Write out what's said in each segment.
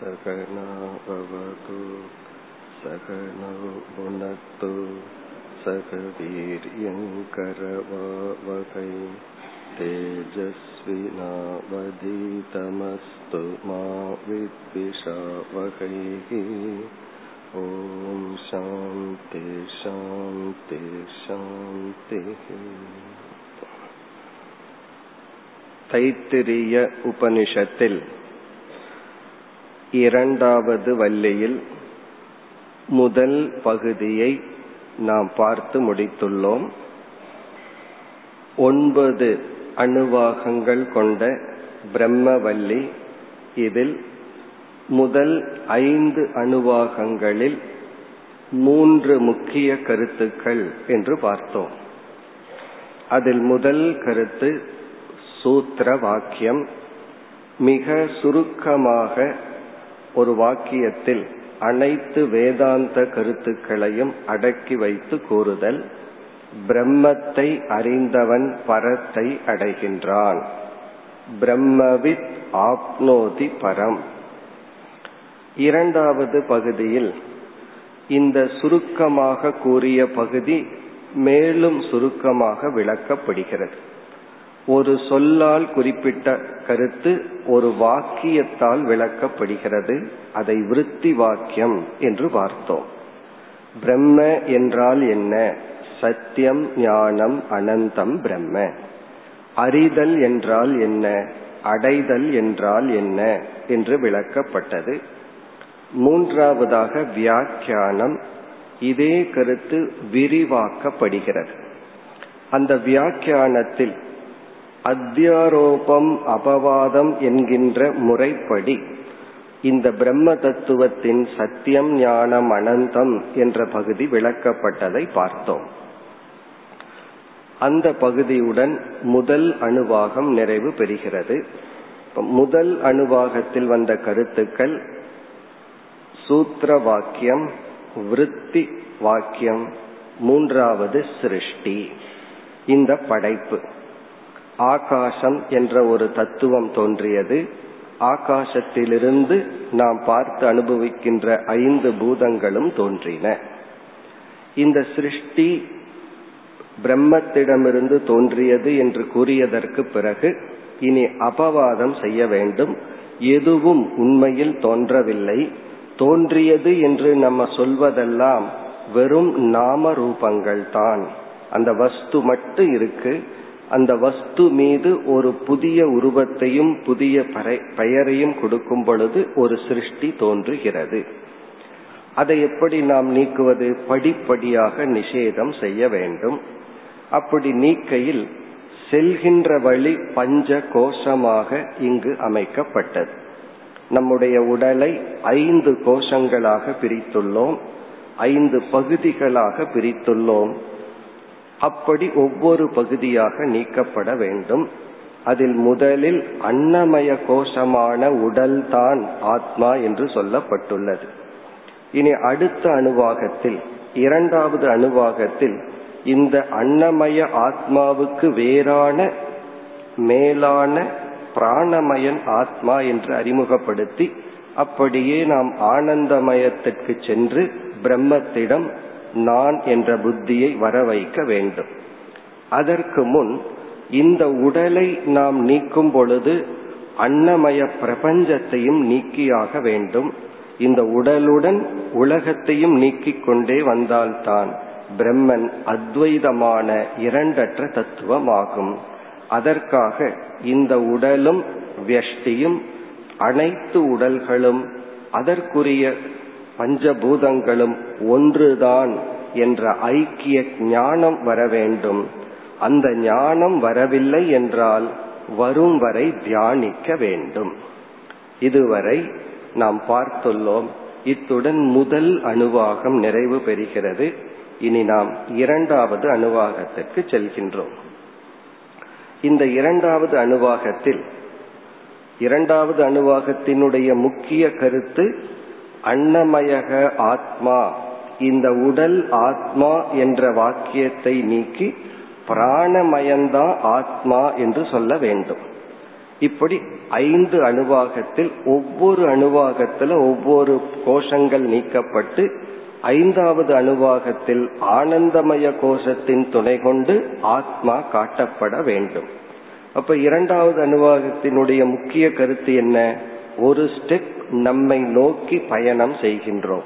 सकनाभवतु सकनौ भुनक्तु सक वीर्यङ्करवावहै तेजस्विनावधीतमस्तु मा विद्विषावहैः ॐ शान्ति शान्ति शान्तिः தைத்திரிய உபனிஷத்தில் இரண்டாவது வல்லியில் முதல் பகுதியை நாம் பார்த்து முடித்துள்ளோம். ஒன்பது அணுவாகங்கள் கொண்ட பிரம்மவல்லி இதில் முதல் ஐந்து அணுவாகங்களில் மூன்று முக்கிய கருத்துக்கள் என்று பார்த்தோம். அதில் முதல் கருத்து சூத்திர வாக்கியம். மிக சுருக்கமாக ஒரு வாக்கியத்தில் அனைத்து வேதாந்த கருத்துக்களையும் அடக்கி வைத்து கூறுதல் பிரம்மத்தை அறிந்தவன் பரத்தை அடைகின்றான். பிரம்மவித் ஆப்னோதி பரம். இரண்டாவது பகுதியில் இந்த சுருக்கமாக கூறிய பகுதி மேலும் சுருக்கமாக விளக்கப்படுகிறது. ஒரு சொல்லால் குறிப்பிட்ட கருத்து ஒரு வாக்கியத்தால் விளக்கப்படுகிறது. அதை விருத்தி வாக்கியம் என்று பார்த்தோம். பிரம்ம என்றால் என்ன? சத்தியம் ஞானம் அனந்தம் பிரம்ம. அறிதல் என்றால் என்ன? அடைதல் என்றால் என்ன? என்று விளக்கப்பட்டது. மூன்றாவதாக வியாக்கியானம். இதே கருத்து விரிவாக்கப்படுகிறது. அந்த வியாக்கியானத்தில் அத்தியாரோபம் அபவாதம் என்கின்ற முறைப்படி இந்த பிரம்ம தத்துவத்தின் சத்தியம் ஞானம் அனந்தம் என்ற பகுதி விளக்கப்பட்டதை பார்த்தோம். அந்த பகுதியுடன் முதல் அணுவாகம் நிறைவு பெறுகிறது. முதல் அணுவாகத்தில் வந்த கருத்துக்கள் சூத்திர வாக்கியம் விருத்தி வாக்கியம் மூன்றாவது சிருஷ்டி இந்த படைப்பு. ஆகாசம் என்ற ஒரு தத்துவம் தோன்றியது. ஆகாசத்திலிருந்து நாம் பார்த்து அனுபவிக்கின்ற ஐந்து பூதங்களும் தோன்றின. இந்த சிருஷ்டி பிரம்மத்திடமிருந்து தோன்றியது என்று கூறியதற்கு பிறகு இனி அபவாதம் செய்ய வேண்டும். எதுவும் உண்மையில் தோன்றவில்லை. தோன்றியது என்று நம்ம சொல்வதெல்லாம் வெறும் நாம ரூபங்கள் தான் அந்த வஸ்து மட்டும் இருக்கு. அந்த வஸ்து மீது ஒரு புதிய உருவத்தையும் புதிய பெயரையும் கொடுக்கும் பொழுது ஒரு சிருஷ்டி தோன்றுகிறது. அதை எப்படி நாம் நீக்குவது? படிப்படியாக நிஷேதம் செய்ய வேண்டும். அப்படி நீக்கையில் செல்கின்ற வழி பஞ்ச கோஷமாக இங்கு அமைக்கப்பட்டது. நம்முடைய உடலை ஐந்து கோஷங்களாக பிரித்துள்ளோம். ஐந்து பகுதிகளாக பிரித்துள்ளோம். அப்படி ஒவ்வொரு பகுதியாக நீக்கப்பட வேண்டும். அதில் முதலில் அன்னமய கோஷமான உடல்தான் ஆத்மா என்று சொல்லப்பட்டுள்ளது. இனி அடுத்த அணுவாகத்தில் இரண்டாவது அணுவாகத்தில் இந்த அன்னமய ஆத்மாவுக்கு வேறான மேலான பிராணமயன் ஆத்மா என்று அறிமுகப்படுத்தி அப்படியே நாம் ஆனந்தமயத்திற்கு சென்று பிரம்மத்திடம் நான் என்ற புத்தியை வர வைக்க வேண்டும். அதற்கு முன் இந்த உடலை நாம் நீக்கும் பொழுது அன்னமய பிரபஞ்சத்தையும் நீக்கியாக வேண்டும். இந்த உடலுடன் உலகத்தையும் நீக்கிக் கொண்டே வந்தால்தான் பிரம்மன் அத்வைதமான இரண்டற்ற தத்துவமாகும். அதற்காக இந்த உடலும் வியஷ்டியும் அனைத்து உடல்களும் அதற்குரிய பஞ்சபூதங்களும் ஒன்றுதான் என்ற ஐக்கிய ஞானம் வர வேண்டும். அந்த ஞானம் வரவில்லை என்றால் வரும் வரை தியானிக்க வேண்டும். இதுவரை நாம் பார்த்துள்ளோம். இத்துடன் முதல் அணுவாகம் நிறைவு பெறுகிறது. இனி நாம் இரண்டாவது அணுவாகத்திற்கு செல்கின்றோம். இந்த இரண்டாவது அணுவாகத்தில் இரண்டாவது அணுவாகத்தினுடைய முக்கிய கருத்து அன்னமயக ஆத்மா. இந்த உடல் ஆத்மா என்ற வாக்கியத்தை நீக்கி பிராணமயந்தான் ஆத்மா என்று சொல்ல வேண்டும். இப்படி ஐந்து அணுவாகத்தில் ஒவ்வொரு அணுவாகத்தில் ஒவ்வொரு கோஷங்கள் நீக்கப்பட்டு ஐந்தாவது அணுவாகத்தில் ஆனந்தமய கோஷத்தின் துணை கொண்டு ஆத்மா காட்டப்பட வேண்டும். அப்ப இரண்டாவது அணுவாகத்தினுடைய முக்கிய கருத்து என்ன? ஒரு ஸ்டெப் நம்மை நோக்கி பயணம் செய்கின்றோம்.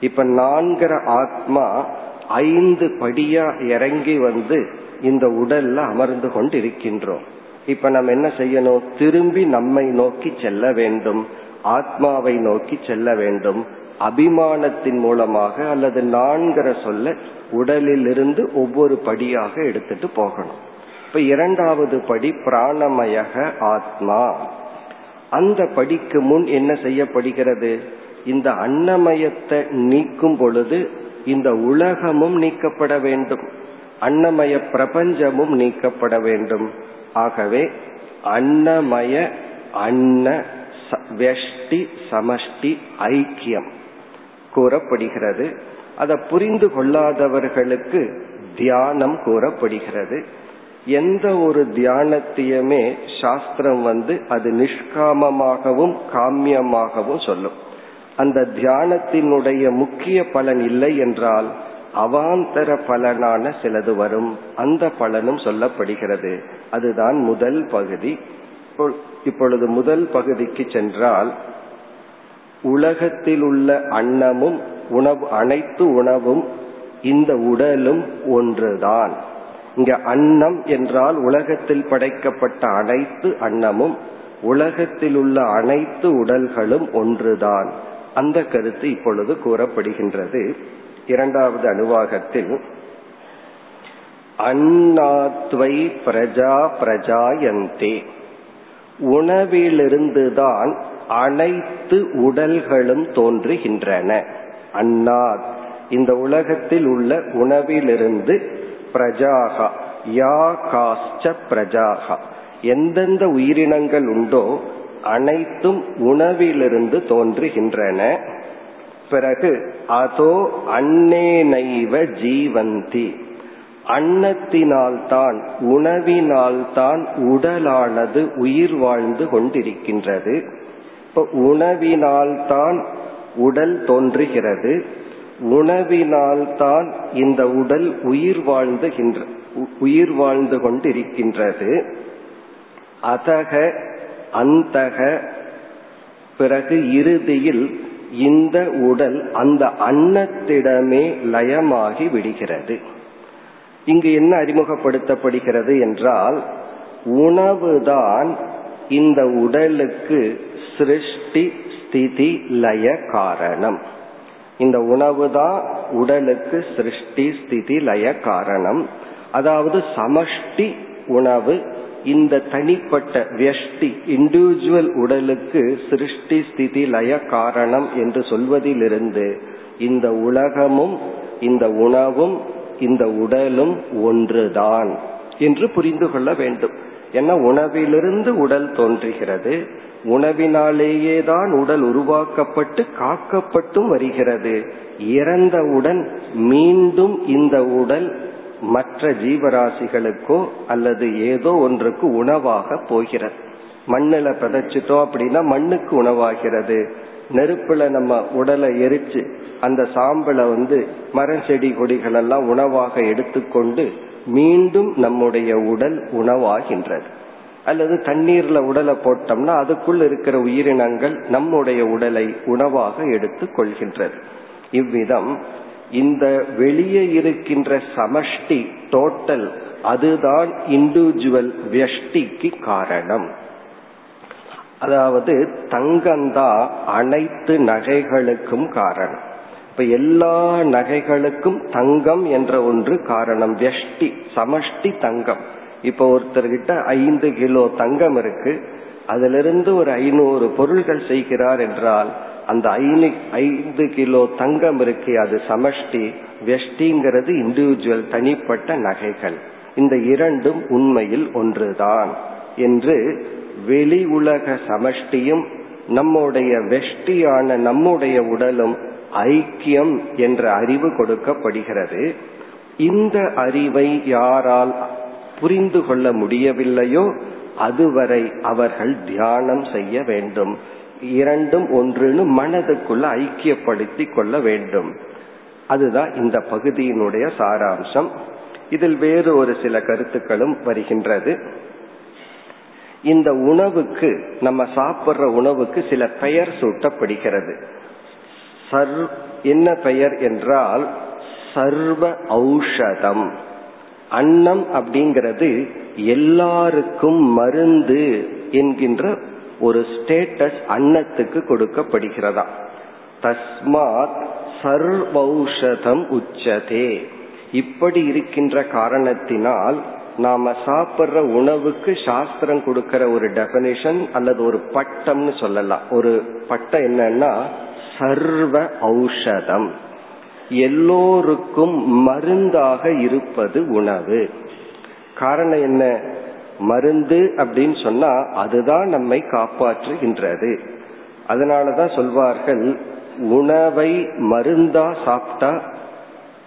இப்ப நான்கிற ஆத்மா ஐந்து படியா இறங்கி வந்து இந்த உடல்ல அமர்ந்து கொண்டு இருக்கின்றோம் இப்ப நம்ம என்ன செய்யணும்? திரும்பி நம்மை நோக்கி செல்ல வேண்டும். ஆத்மாவை நோக்கி செல்ல வேண்டும். அபிமானத்தின் மூலமாக அல்லது நான்கிற சொல்ல உடலிலிருந்து ஒவ்வொரு படியாக எடுத்துட்டு போகணும். இப்ப இரண்டாவது படி பிராணமயக ஆத்மா. அந்த படிக்கு முன் என்ன செய்யப்படுகிறது? இந்த அன்னமயத்தை நீக்கும் பொழுது இந்த உலகமும் நீக்கப்பட வேண்டும். அன்னமய பிரபஞ்சமும் நீக்கப்பட வேண்டும். ஆகவே அன்னமய அன்ன வெஷ்டி சமஷ்டி ஐக்கியம் கூறப்படுகிறது. அதை புரிந்து கொள்ளாதவர்களுக்கு தியானம் கூறப்படுகிறது. எந்த ஒரு தியானத்தையுமே சாஸ்திரம் வந்து அது நிஷ்காமமாகவும் காமியமாகவும் சொல்லும். அந்த தியானத்தினுடைய முக்கிய பலன் இல்லை என்றால் அவாந்தர பலனான சிலது வரும். அந்த பலனும் சொல்லப்படுகிறது. அதுதான் முதல் பகுதி. இப்பொழுது முதல் பகுதிக்கு சென்றால் உலகத்தில் உள்ள அன்னமும் உணவு அனைத்து உணவும் இந்த உடலும் ஒன்றுதான். இங்க அன்னம் என்றால் உலகத்தில் படைக்கப்பட்ட அனைத்து அன்னமும் உலகத்தில் உள்ள அனைத்து உடல்களும் ஒன்றுதான். அந்த கருத்து இப்பொழுது கூறப்படுகின்றது. இரண்டாவது அணுவாகத்தில் அன்னாத்வை பிரஜா பிரஜாயந்தே. உணவிலிருந்துதான் அனைத்து உடல்களும் தோன்றுகின்றன. அன்னாத் இந்த உலகத்தில் உள்ள உணவிலிருந்து பிரஜாகா யா காஷ்ட பிரஜாகா. எந்தெந்த உயிரினங்கள் உண்டோ அனைத்தும் உணவிலிருந்து தோன்றுகின்றன. பிறகு அதோ அன்னேனைவ ஜீவந்தி. அன்னத்தினால்தான் உணவினால்தான் உடலானது உயிர் வாழ்ந்து கொண்டிருக்கின்றது. இப்போ உணவினால்தான் உடல் தோன்றுகிறது. உணவினால்தான் இந்த உடல் உயிர் வாழ்ந்துகின்ற உயிர் வாழ்ந்து கொண்டிருக்கின்றது. அதக அந்தக பிறகு இறுதியில் இந்த உடல் அந்த அன்னத்திடமே லயமாகி விடுகிறது. இங்கு என்ன அறிமுகப்படுத்தப்படுகிறது என்றால் உணவுதான் இந்த உடலுக்கு சிருஷ்டி ஸ்திதி லய காரணம். இந்த உணவு தான் உடலுக்கு சிருஷ்டி ஸ்திதி லய காரணம். அதாவது சமஷ்டி உணவு இந்த தனிப்பட்ட வியஷ்டி இண்டிவிஜுவல் உடலுக்கு சிருஷ்டி ஸ்திதி லய காரணம் என்று சொல்வதிலிருந்து இந்த உலகமும் இந்த உணவும் இந்த உடலும் ஒன்றுதான் என்று புரிந்து கொள்ள வேண்டும். ஏன்னா உணவிலிருந்து உடல் தோன்றுகிறது. உணவினாலேயே தான் உடல் உருவாக்கப்பட்டு காக்கப்பட்டும் வருகிறது. இறந்தவுடன் மீண்டும் இந்த உடல் மற்ற ஜீவராசிகளுக்கோ அல்லது ஏதோ ஒன்றுக்கு உணவாக போகிறது. மண்ணில பிதைச்சிட்டோம் அப்படின்னா மண்ணுக்கு உணவாகிறது. நெருப்புல நம்ம உடலை எரிச்சு அந்த சாம்பலை வந்து மரம் செடி கொடிகள் எல்லாம் உணவாக எடுத்துக்கொண்டு மீண்டும் நம்முடைய உடல் உணவாகின்றது. அல்லது தண்ணீர்ல உடலை போட்டோம்னா அதுக்குள் இருக்கிற உயிரினங்கள் நம்முடைய உடலை உணவாக எடுத்து கொள்கின்றது. இவ்விதம் இந்த வெளியே இருக்கின்ற சமஷ்டி டோட்டல் அதுதான் இண்டிவிஜுவல் வியஷ்டிக்கு காரணம். அதாவது தங்கம்தான் அனைத்து நகைகளுக்கும் காரணம். இப்ப எல்லா நகைகளுக்கும் தங்கம் என்ற ஒன்று காரணம். வியஷ்டி சமஷ்டி தங்கம். இப்ப ஒருத்தர்கிட்ட ஐந்து கிலோ தங்கம் இருக்கு. அதிலிருந்து ஒரு ஐநூறு பொருள்கள் செய்கிறார் என்றால் அந்த ஐந்து ஐந்து கிலோ தங்கம் இருக்கு. அது சமஷ்டி வெஷ்டிங்கிறது இண்டிவிஜுவல் தனிப்பட்ட நகைகள். இந்த இரண்டும் உண்மையில் ஒன்றுதான் என்று வெளி உலக சமஷ்டியும் நம்முடைய வெஷ்டியான நம்முடைய உடலும் ஐக்கியம் என்ற அறிவு கொடுக்கப்படுகிறது. இந்த அறிவை யாரால் புரிந்து கொள்ள முடியவில்லையோ அதுவரை அவர்கள் தியானம் செய்ய வேண்டும். இரண்டும் ஒன்றுன்னு மனதுக்குள்ள ஐக்கியப்படுத்தி கொள்ள வேண்டும். அதுதான் இந்த பகுதியினுடைய சாராம்சம். இதில் வேறு ஒரு சில கருத்துக்களும் வருகின்றது. இந்த உணவுக்கு நம்ம சாப்பிட்ற உணவுக்கு சில பெயர் சூட்டப்படுகிறது. சர் என்ன பெயர் என்றால் சர்வ ஔஷதம். அன்னம் அப்படிங்கிறது எல்லாருக்கும் மருந்து என்கின்ற ஒரு ஸ்டேட்டஸ் அன்னத்துக்கு கொடுக்கப்படுகிறதா. தஸ்மாத் சர்வௌஷதம் உச்சதே. இப்படி இருக்கின்ற காரணத்தினால் நாம சாப்பிடுற உணவுக்கு சாஸ்திரம் கொடுக்கிற ஒரு டெபனிஷன் அல்லது ஒரு பட்டம்னு சொல்லலாம். ஒரு பட்டம் என்னன்னா சர்வ ஔஷதம். எல்லோருக்கும் மருந்தாக இருப்பது உணவு. காரணம் என்ன? மருந்து அப்படின்னு சொன்னா அதுதான் நம்மை காப்பாற்றுகின்றது. அதனாலதான் சொல்வார்கள் உணவை மருந்தா சாப்பிட்டா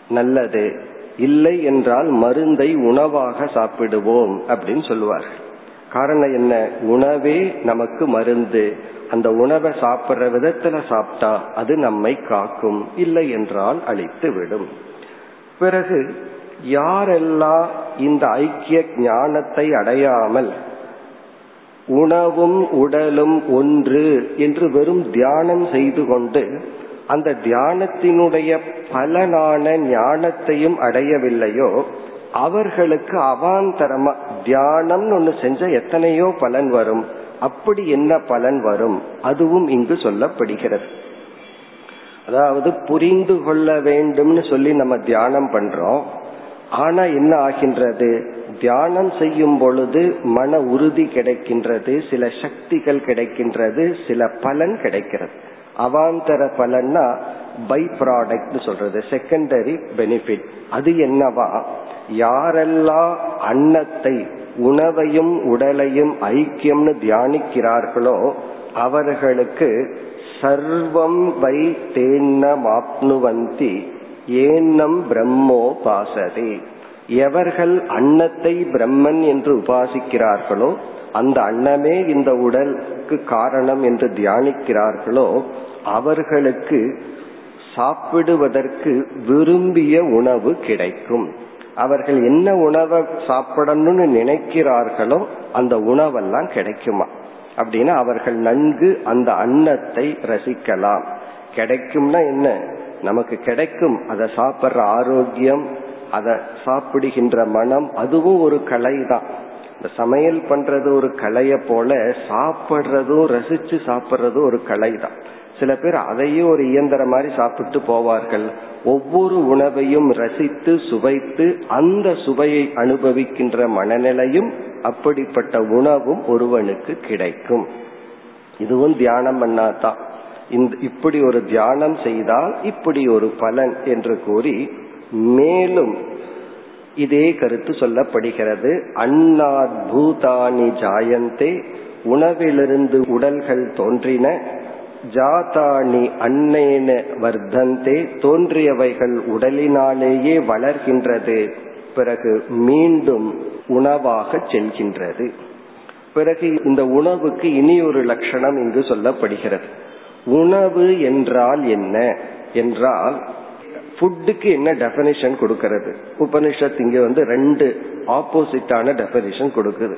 நல்லது. இல்லை என்றால் மருந்தை உணவாக சாப்பிடுவோம் அப்படின்னு சொல்லுவார்கள் காரணம் என்ன? உணவே நமக்கு மருந்து. அந்த உணவை சாப்பிடுற விதத்துல சாப்பிட்டா அது நம்மை காக்கும். இல்லை என்றால் அழித்து விடும். பிறகு யாரெல்லாம் இந்த ஐக்கிய ஞானத்தை அடையாமல் உணவும் உடலும் ஒன்று என்று வெறும் தியானம் செய்து கொண்டு அந்த தியானத்தினுடைய பலனான ஞானத்தையும் அடையவில்லையோ அவர்களுக்கு அவாந்தரமா தியானம் ஒண்ணு செஞ்ச எத்தனையோ பலன் வரும். அப்படி என்ன பலன் வரும்? அதுவும் இங்கு சொல்லப்படுகிறது. அதாவது புரிந்து கொள்ள வேண்டும்னு சொல்லி நம்ம தியானம் பண்றோம். ஆனா என்ன ஆகின்றது? தியானம் செய்யும் பொழுது மன உறுதி கிடைக்கின்றது சில சக்திகள் கிடைக்கின்றது சில பலன் கிடைக்கிறது. அவாந்தர பலன்னா பை ப்ராடக்ட் சொல்றது செகண்டரி பெனிஃபிட் அது என்னவா? யாரெல்லாம் அன்னத்தை உணவையும் உடலையும் ஐக்கியம்னு தியானிக்கிறார்களோ அவர்களுக்கு சர்வம் வை தேன்னமாப்னுவந்தி ஏன்னம் பிரம்மோ பாசதே. எவர்கள் அன்னத்தை பிரம்மன் என்று உபாசிக்கிறார்களோ அந்த அன்னமே இந்த உடலுக்கு காரணம் என்று தியானிக்கிறார்களோ அவர்களுக்கு சாப்பிடுவதற்கு விரும்பிய உணவு கிடைக்கும். அவர்கள் என்ன உணவை சாப்பிடணும்னு நினைக்கிறார்களோ அந்த உணவெல்லாம் கிடைக்குமா? அப்படின்னா அவர்கள் நன்கு அந்த அன்னத்தை ரசிக்கலாம். கிடைக்கும்னா என்ன? நமக்கு கிடைக்கும். அதை சாப்பிட்ற ஆரோக்கியம் அதை சாப்பிடுகின்ற மனம் அதுவும் ஒரு கலை தான் இந்த சமையல் பண்றது ஒரு கலைய போல சாப்பிட்றதும் ரசிச்சு சாப்பிட்றதும் ஒரு கலை தான் சில பேர் அதையும் ஒரு இயந்திர மாதிரி சாப்பிட்டு போவார்கள். ஒவ்வொரு உணவையும் ரசித்து சுவைத்து அந்த சுவையை அனுபவிக்கின்ற மனநிலையும் அப்படிப்பட்ட உணவும் ஒருவனுக்கு கிடைக்கும். இதுவும் தியானம் பண்ணாதான் இந்த இப்படி ஒரு தியானம் செய்தால் இப்படி ஒரு பலன் என்று கூறி மேலும் இதே கருத்து சொல்லப்படுகிறது. அன்னாத் பூதானி ஜாயந்தே உணவிலிருந்து உடல்கள் தோன்றின ஜாதாணி அன்னேன வர்த்தந்தே தோன்றியவைகள் உடலினாலேயே வளர்கின்றது. பிறகு மீண்டும் உணவாக செல்கின்றது. பிறகு இந்த உணவுக்கு இனி ஒரு லட்சணம் இங்கு சொல்லப்படுகிறது. உணவு என்றால் என்ன? என்றால் ஃபுட்டுக்கு என்ன டெபனிஷன் கொடுக்கிறது? உபனிஷத் இங்க வந்து ரெண்டு ஆப்போசிட்டான டெபனிஷன் கொடுக்குது.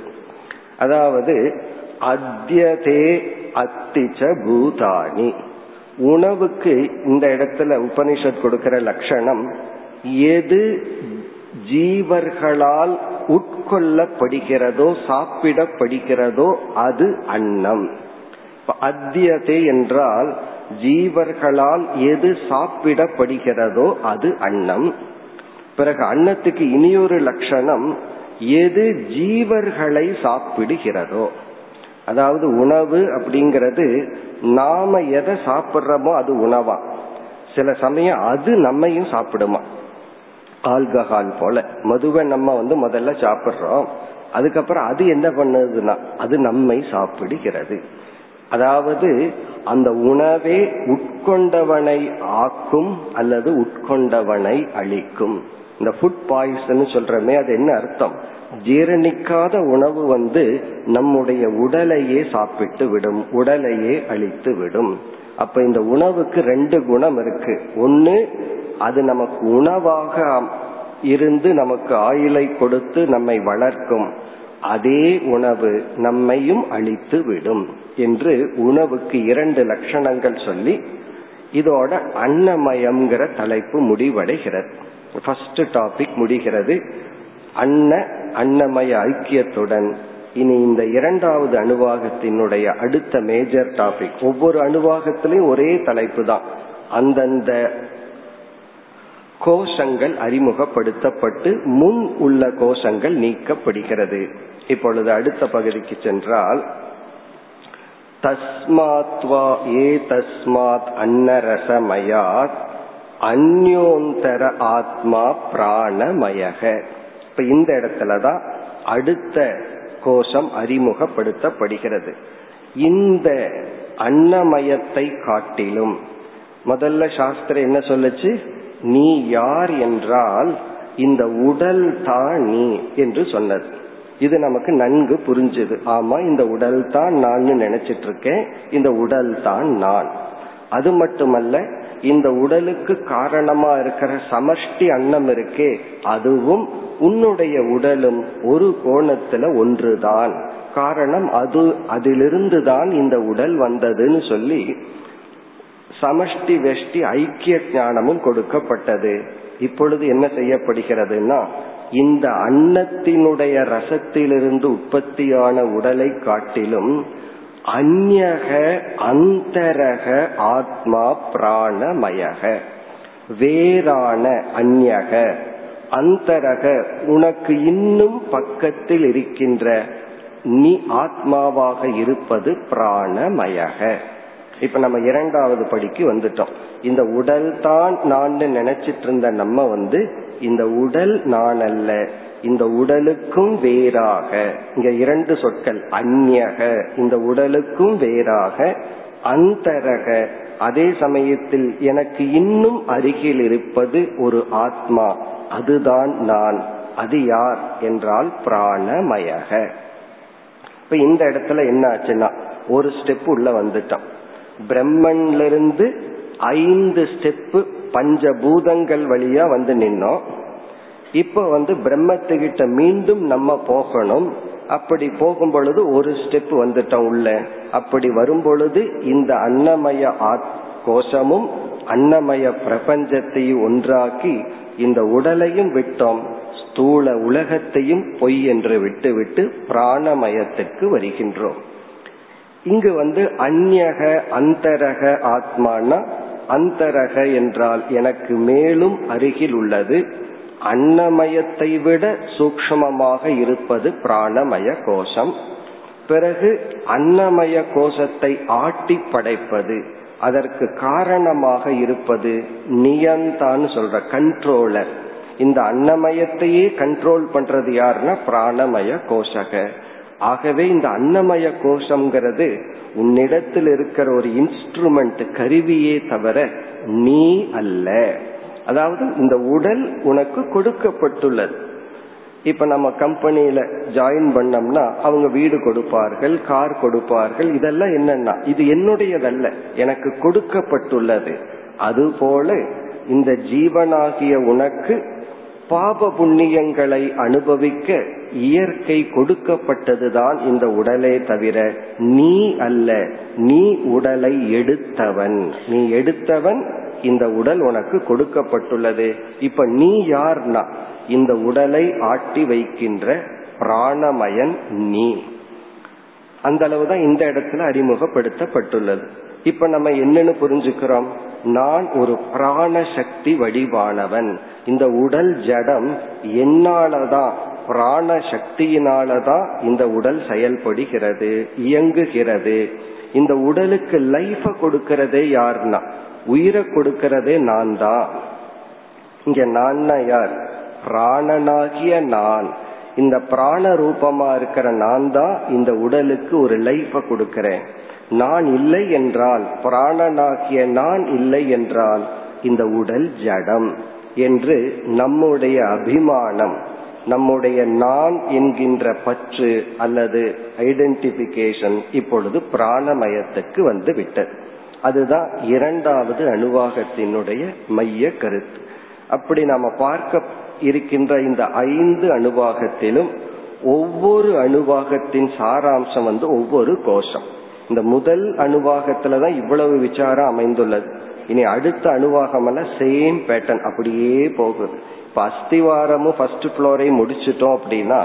அதாவது அத்தியதே அத்திச்ச பூதானி உணவுக்கு இந்த இடத்துல உபனிஷத் கொடுக்கிற லட்சணம் எது ஜீவர்களால் உட்கொள்ளப்படுகிறதோ சாப்பிடப்படுகிறதோ அது அன்னம். அத்தியதே என்றால் ஜீவர்களால் எது சாப்பிடப்படுகிறதோ அது அன்னம். பிறகு அன்னத்துக்கு இனியொரு லட்சணம் எது ஜீவர்களை சாப்பிடுகிறதோ. அதாவது உணவு அப்படிங்கிறது நாம எதை சாப்பிட்றோமோ அது உணவா? சில சமயம் அது நம்மையும் சாப்பிடுமா? ஆல்கஹால் போல. மதுவை நம்ம வந்து முதல்ல சாப்பிட்றோம். அதுக்கப்புறம் அது என்ன பண்ணுதுன்னா அது நம்மை சாப்பிடுகிறது. அதாவது அந்த உணவே உட்கொண்டவனை ஆக்கும் அல்லது உட்கொண்டவனை அழிக்கும். இந்த ஃபுட் பாய்சன் சொல்றமே அது என்ன அர்த்தம்? ஜீரணிக்காத உணவு வந்து நம்முடைய உடலையே சாப்பிட்டு விடும் உடலையே அழித்து விடும். அப்ப இந்த உணவுக்கு ரெண்டு குணம் இருக்கு. ஒன்னு அது நமக்கு உணவாக இருந்து நமக்கு ஆயுளை கொடுத்து நம்மை வளர்க்கும். அதே உணவு நம்மையும் அழித்து விடும் என்று உணவுக்கு இரண்டு லட்சணங்கள் சொல்லி இதோட அன்னமயம்ங்கிற தலைப்பு முடிவடைகிறது. ஃபர்ஸ்ட் டாபிக் முடிகிறது. அன்ன அன்னமய ஐக்கியத்துடன். இனி இந்த இரண்டாவது அணுவாகத்தினுடைய அடுத்த மேஜர் டாபிக் ஒவ்வொரு அணுவாகத்திலையும் ஒரே தலைப்பு தான். அந்தந்த கோஷங்கள் அறிமுகப்படுத்தப்பட்டு முன் உள்ள கோஷங்கள் நீக்கப்படுகிறது. இப்பொழுது அடுத்த பகுதிக்கு சென்றால் தஸ்மாத்வா ஏ தஸ்மாத் அன்னரசமயாத் அந்யோந்தர ஆத்மா பிராணமயக. இப்ப இந்த இடத்துலதான் அடுத்த கோஷம் அறிமுகப்படுத்தப்படுகிறது. இந்த அன்னமயத்தை காட்டிலும் முதல்ல சாஸ்திரம் என்ன சொல்லுச்சு? நீ யார் என்றால் இந்த உடல் தான் நீ என்று சொன்னது. இது நமக்கு நன்கு புரிஞ்சது. ஆமா இந்த உடல் தான் நான் நினைச்சிட்டு இருக்கேன் இந்த உடல் தான் நான். அது மட்டுமல்ல இந்த உடலுக்கு காரணமா இருக்கிற சமஷ்டி அன்னம் இருக்கே அதுவும் உன்னுடைய உடலும் ஒரு கோணத்துல ஒன்றுதான். காரணம் அது அதிலிருந்து தான் இந்த உடல் வந்ததுன்னு சொல்லி சமஷ்டி வெஷ்டி ஐக்கிய ஞானமும் கொடுக்கப்பட்டது. இப்பொழுது என்ன செய்யப்படுகிறதுனா இந்த அன்னத்தினுடைய ரசத்திலிருந்து உற்பத்தியான உடலை காட்டிலும் அந்யக அந்தரக ஆத்மா பிராணமயக. வேறான அந்யக. அந்தரக உனக்கு இன்னும் பக்கத்தில் இருக்கின்ற நீ ஆத்மாவாக இருப்பது பிராணமயக. இப்ப நம்ம இரண்டாவது படிக்கு வந்துட்டோம். இந்த உடல் தான் நான் நினைச்சிட்டு இருந்த நம்ம வந்து இந்த உடல் நான் அல்ல இந்த உடலுக்கும் வேறாக இங்க இரண்டு சொற்கள் அந்நக இந்த உடலுக்கும் வேறாக அந்தரக அதே சமயத்தில் எனக்கு இன்னும் அருகில் இருப்பது ஒரு ஆத்மா. அதுதான் நான். அது யார் என்றால் பிராணமயக. இப்ப இந்த இடத்துல என்ன ஆச்சுன்னா ஒரு ஸ்டெப் உள்ள வந்துட்டோம். பிரம்மன்ல இருந்து ஐந்து ஸ்டெப்பு பஞ்சபூதங்கள் வழியா வந்து நின்னோம். இப்ப வந்து பிரம்மத்துக்கிட்ட மீண்டும் நம்ம போகணும். அப்படி போகும் பொழுது ஒரு ஸ்டெப் வந்துட்டோம் உள்ள. அப்படி வரும் பொழுது இந்த அன்னமய கோஷமும் அன்னமய பிரபஞ்சத்தையும் ஒன்றாக்கி இந்த உடலையும் விட்டோம் ஸ்தூல உலகத்தையும் பொய் என்று விட்டுவிட்டு பிராணமயத்திற்கு வருகின்றோம். இங்கு வந்து அந்யக அந்தரக ஆத்மானா அந்தரக என்றால் எனக்கு மேலும் அருகில் உள்ளது அன்னமயத்தை விட சூக்மமாக இருப்பது பிராணமய கோஷம். பிறகு அன்னமய கோஷத்தை ஆட்டி படைப்பது அதற்கு காரணமாக இருப்பது நியந்தான்னு சொல்ற கண்ட்ரோலர் இந்த அன்னமயத்தையே கண்ட்ரோல் பண்றது யாருன்னா பிராணமய கோஷக. ஆகவே இந்த அன்னமய கோஷம்ங்கிறது உன்னிடத்தில் இருக்கிற ஒரு இன்ஸ்ட்ருமெண்ட் கருவியே தவிர நீ அல்ல. அதாவது இந்த உடல் உனக்கு கொடுக்கப்பட்டுள்ளது. இப்ப நம்ம கம்பெனியில ஜாயின் பண்ணோம்னா அவங்க வீடு கொடுப்பார்கள் கார் கொடுப்பார்கள் இதெல்லாம் என்னன்னா இது என்னுடையதல்ல. எனக்கு கொடுக்கப்பட்டுள்ளது. அதுபோல இந்த ஜீவனாகிய உனக்கு பாப புண்ணியங்களை அனுபவிக்க இயற்கை கொடுக்கப்பட்டதுதான் இந்த உடலே தவிர நீ அல்ல. நீ உடலை எடுத்தவன். நீ எடுத்தவன் இந்த உடல் உனக்கு கொடுக்கப்பட்டுள்ளது. இப்ப நீ யார்னா இந்த உடலை ஆட்டி வைக்கின்ற பிராணமயன் நீ. அந்த அளவுதான் இந்த இடத்துல அறிமுகப்படுத்தப்பட்டுள்ளது. இப்ப நம்ம என்னன்னு புரிஞ்சுக்கிறோம்? நான் ஒரு பிராண சக்தி வடிவானவன். இந்த உடல் ஜடம் என்னாலதான் பிராண சக்தியினாலதான் இந்த உடல் செயல்படுகிறது இயங்குகிறது. இந்த உடலுக்கு லைஃப கொடுக்கிறதே யாருன்னா உயிரை கொடுக்கிறதே நான் தான் இங்க நான் யார்? பிராணனாகிய நான். இந்த பிராண ரூபமா இருக்கிற நான் தான் இந்த உடலுக்கு ஒரு லைஃப கொடுக்கிறேன். நான் இல்லை என்றால் பிராணனாகிய நான் இல்லை என்றால் இந்த உடல் ஜடம் என்று நம்முடைய அபிமானம் நம்முடைய நான் என்கின்ற பற்று அல்லது ஐடென்டிபிகேஷன் இப்பொழுது பிராணமயத்துக்கு வந்து விட்டது. அதுதான் இரண்டாவது அணுவாகத்தினுடைய மைய கருத்து. அப்படி நாம பார்க்க இருக்கின்ற இந்த ஐந்து அணுவாகத்திலும் ஒவ்வொரு அணுவாகத்தின் சாராம்சம் வந்து ஒவ்வொரு கோஷம். இந்த முதல் அணுவாகத்துலதான் இவ்வளவு விசாரம் அமைந்துள்ளது. இனி அடுத்த அணுவாகம் எல்லாம் சேம் பேட்டர்ன் அப்படியே போகுது. இப்ப அஸ்திவாரமும் ஃபர்ஸ்ட் ஃப்ளோரையும் முடிச்சிட்டோம் அப்படின்னா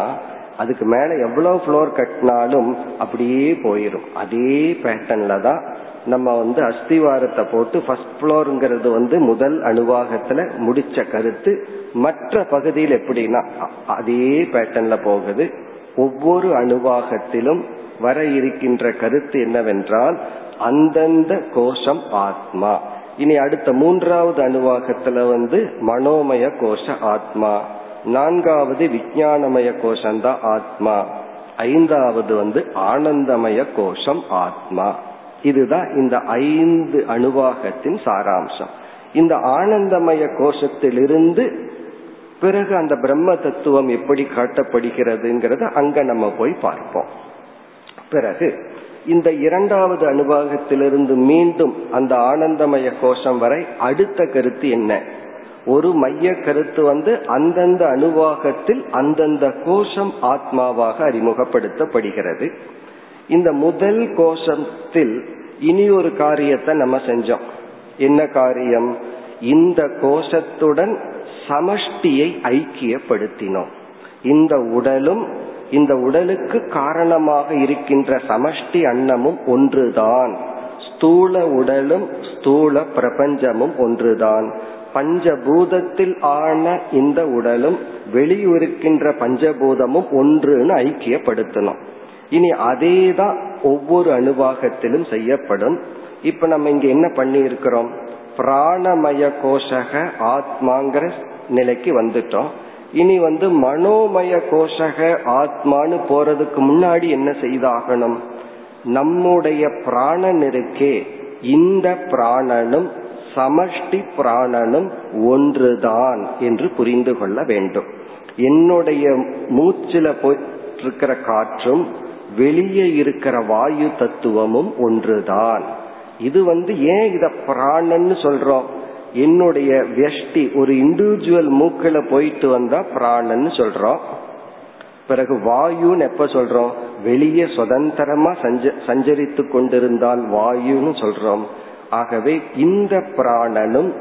அதுக்கு மேல எவ்வளவு ஃப்ளோர் கட்டினாலும் அப்படியே போயிரும். அதே பேட்டர்ன்ல தான் நம்ம வந்து அஸ்திவாரத்தை போட்டு ஃபர்ஸ்ட் ஃப்ளோருங்கிறது வந்து முதல் அணுவாகத்துல முடிச்ச கருத்து மற்ற பகுதியில் எப்படின்னா அதே பேட்டர்ன்ல போகுது. ஒவ்வொரு அணுவாகத்திலும் வர இருக்கின்ற கருத்து என்னவென்றால் அந்தந்த கோஷம் ஆத்மா. இனி அடுத்த மூன்றாவது அணுவாகத்துல வந்து மனோமய கோஷ ஆத்மா. நான்காவது விஜயானமய கோஷம்தான் ஆத்மா. ஐந்தாவது வந்து ஆனந்தமய கோஷம் ஆத்மா. இதுதான் இந்த ஐந்து அணுவாகத்தின் சாராம்சம். இந்த ஆனந்தமய கோஷத்திலிருந்து பிறகு அந்த பிரம்ம தத்துவம் எப்படி காட்டப்படுகிறதுங்கிறத அங்க நம்ம போய் பார்ப்போம். பிறகு இந்த இரண்டாவது அனுபவத்திலிருந்து மீண்டும் அந்த ஆனந்தமய கோஷம் வரை அடுத்த கருத்து என்ன? ஒரு மைய கருத்து வந்து அந்தந்த அனுவாகத்தில் அந்தந்த கோஷம் ஆத்மாவாக அறிமுகப்படுத்தப்படுகிறது. இந்த முதல் கோஷத்தில் இனி ஒரு காரியத்தை நம்ம செஞ்சோம். என்ன காரியம்? இந்த கோஷத்துடன் சமஷ்டியை ஐக்கியப்படுத்தினோம். இந்த உடலும் இந்த உடலுக்கு காரணமாக இருக்கின்ற சமஷ்டி அன்னமும் ஒன்றுதான். ஸ்தூல உடலும் ஸ்தூல பிரபஞ்சமும் ஒன்றுதான். பஞ்சபூதத்தில் ஆன இந்த உடலும் வெளியிருக்கின்ற பஞ்சபூதமும் ஒன்றுன்னு ஐக்கியப்படுத்தணும் இனி அதே தான் ஒவ்வொரு அணுவாகத்திலும் செய்யப்படும். இப்ப நம்ம இங்க என்ன பண்ணி இருக்கிறோம் பிராணமய கோஷக ஆத்மாங்கிற நிலைக்கு வந்துட்டோம். இனி வந்து மனோமய கோஷக ஆத்மானு போறதுக்கு முன்னாடி என்ன செய்தாகணும்? நம்முடைய பிராணன் இருக்கே இந்த பிராணனும் சமஷ்டி பிராணனும் ஒன்றுதான் என்று புரிந்து கொள்ள வேண்டும். என்னுடைய மூச்சில போயிட்டிருக்கிற காற்றும் வெளியே இருக்கிற வாயு தத்துவமும் ஒன்றுதான். இது வந்து ஏன் இத பிராணன்னு சொல்றோம்? என்னுடைய வெஷ்டி ஒரு இண்டிவிஜுவல் மூக்கில போயிட்டு வந்தா பிராணன்னு சொல்றோம். பிறகு வாயுன்னு எப்ப சொல்றோம்? வெளியே சுதந்திரமா சஞ்ச சஞ்சரித்து கொண்டிருந்தால் வாயுன்னு சொல்றோம். ஆகவே இந்த பிராணனும்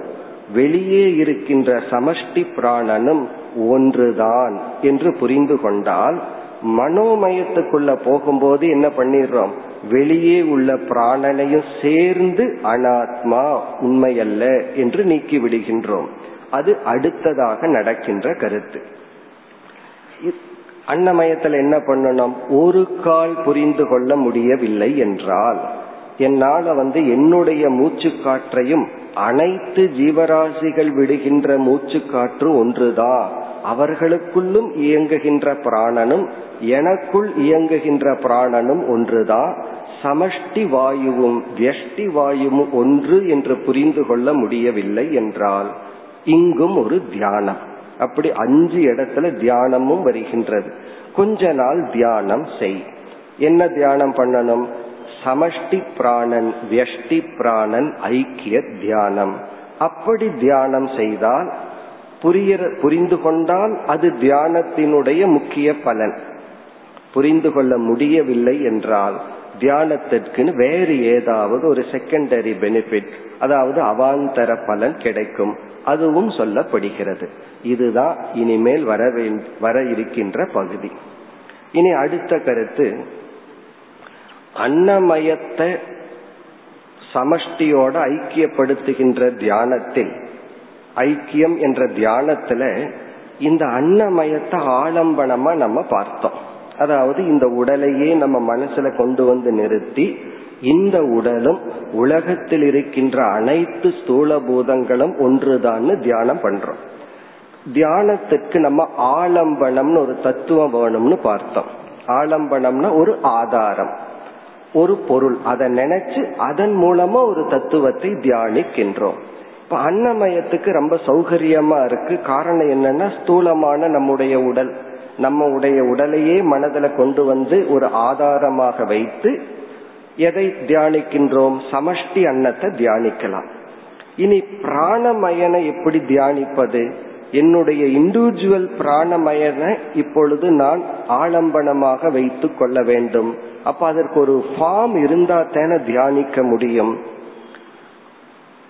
வெளியே இருக்கின்ற சமஷ்டி பிராணனும் ஒன்றுதான் என்று புரிந்து கொண்டால் மனோமயத்துக்குள்ள போகும்போது என்ன பண்ணிடுறோம்? வெளியே உள்ள பிராணனையும் சேர்ந்து அனாத்மா உண்மையல்ல என்று நீக்கி விடுகின்றோம். அது அடுத்ததாக நடக்கின்ற கருத்து. அன்னமயத்தில் என்ன பண்ணணும்? ஒரு கால் புரிந்து கொள்ள முடியவில்லை என்றால் என்னால வந்து என்னுடைய மூச்சு காற்றையும் அனைத்து ஜீவராசிகள் விடுகின்ற மூச்சு காற்று ஒன்றுதான். அவர்களுக்குள்ளும் இயங்குகின்ற பிராணனும் எனக்குள் இயங்குகின்ற பிராணனும் ஒன்றுதான் சமஷ்டி வாயுவும் வியஷ்டி வாயுவும் ஒன்று என்று புரிந்து கொள்ள முடியவில்லை என்றால் இங்கும் ஒரு தியானம். அப்படி அஞ்சு இடத்துல தியானமும் வருகின்றது. கொஞ்ச நாள் தியானம் செய். என்ன தியானம் பண்ணணும்? சமஷ்டி பிராணன் வியஷ்டி பிராணன் ஐக்கிய தியானம். அப்படி தியானம் செய்தால் புரியிற புரிந்து கொண்டால் அது தியானத்தினுடைய முக்கிய பலன். புரிந்து கொள்ள முடியவில்லை என்றால் தியானத்திற்குன்னு வேறு ஏதாவது ஒரு செகண்டரி பெனிஃபிட் அதாவது அவாந்தர பலன் கிடைக்கும். அதுவும் சொல்லப்படுகிறது. இதுதான் இனிமேல் வர வர இருக்கின்ற பகுதி. இனி அடுத்த கருத்து அன்னமயத்தை சமஷ்டியோட ஐக்கியப்படுத்துகின்ற தியானத்தில் ஐக்கியம் என்ற தியானத்துல இந்த அன்னமயத்தை ஆலம்பனமா நம்ம பார்த்தோம். அதாவது இந்த உடலையே நம்ம மனசுல கொண்டு வந்து நிறுத்தி இந்த உடலும் உலகத்தில் இருக்கின்ற அனைத்து ஸ்தூல பூதங்களும் ஒன்றுதான்னு தியானம் பண்றோம். தியானத்துக்கு நம்ம ஆலம்பனம்னு ஒரு தத்துவம் வேணும்னு பார்த்தோம். ஆலம்பனம்னா ஒரு ஆதாரம் ஒரு பொருள். அதை நினைச்சு அதன் மூலமா ஒரு தத்துவத்தை தியானிக்கின்றோம். அன்னமயத்துக்கு ரொம்ப சௌகரியமா இருக்கு. காரணம் என்னன்னா ஸ்தூலமான நம்முடைய உடல். நம்ம உடைய உடலையே மனதில் கொண்டு வந்து ஒரு ஆதாரமாக வைத்து எதை தியானிக்கின்றோம்? சமஷ்டி அன்னத்தை தியானிக்கலாம். இனி பிராணமயனை எப்படி தியானிப்பது? என்னுடைய இண்டிவிஜுவல் பிராணமயனை இப்பொழுது நான் ஆலம்பனமாக வைத்து கொள்ள வேண்டும். அப்ப அதற்கு ஒரு ஃபார்ம் இருந்தா தானே தியானிக்க முடியும்.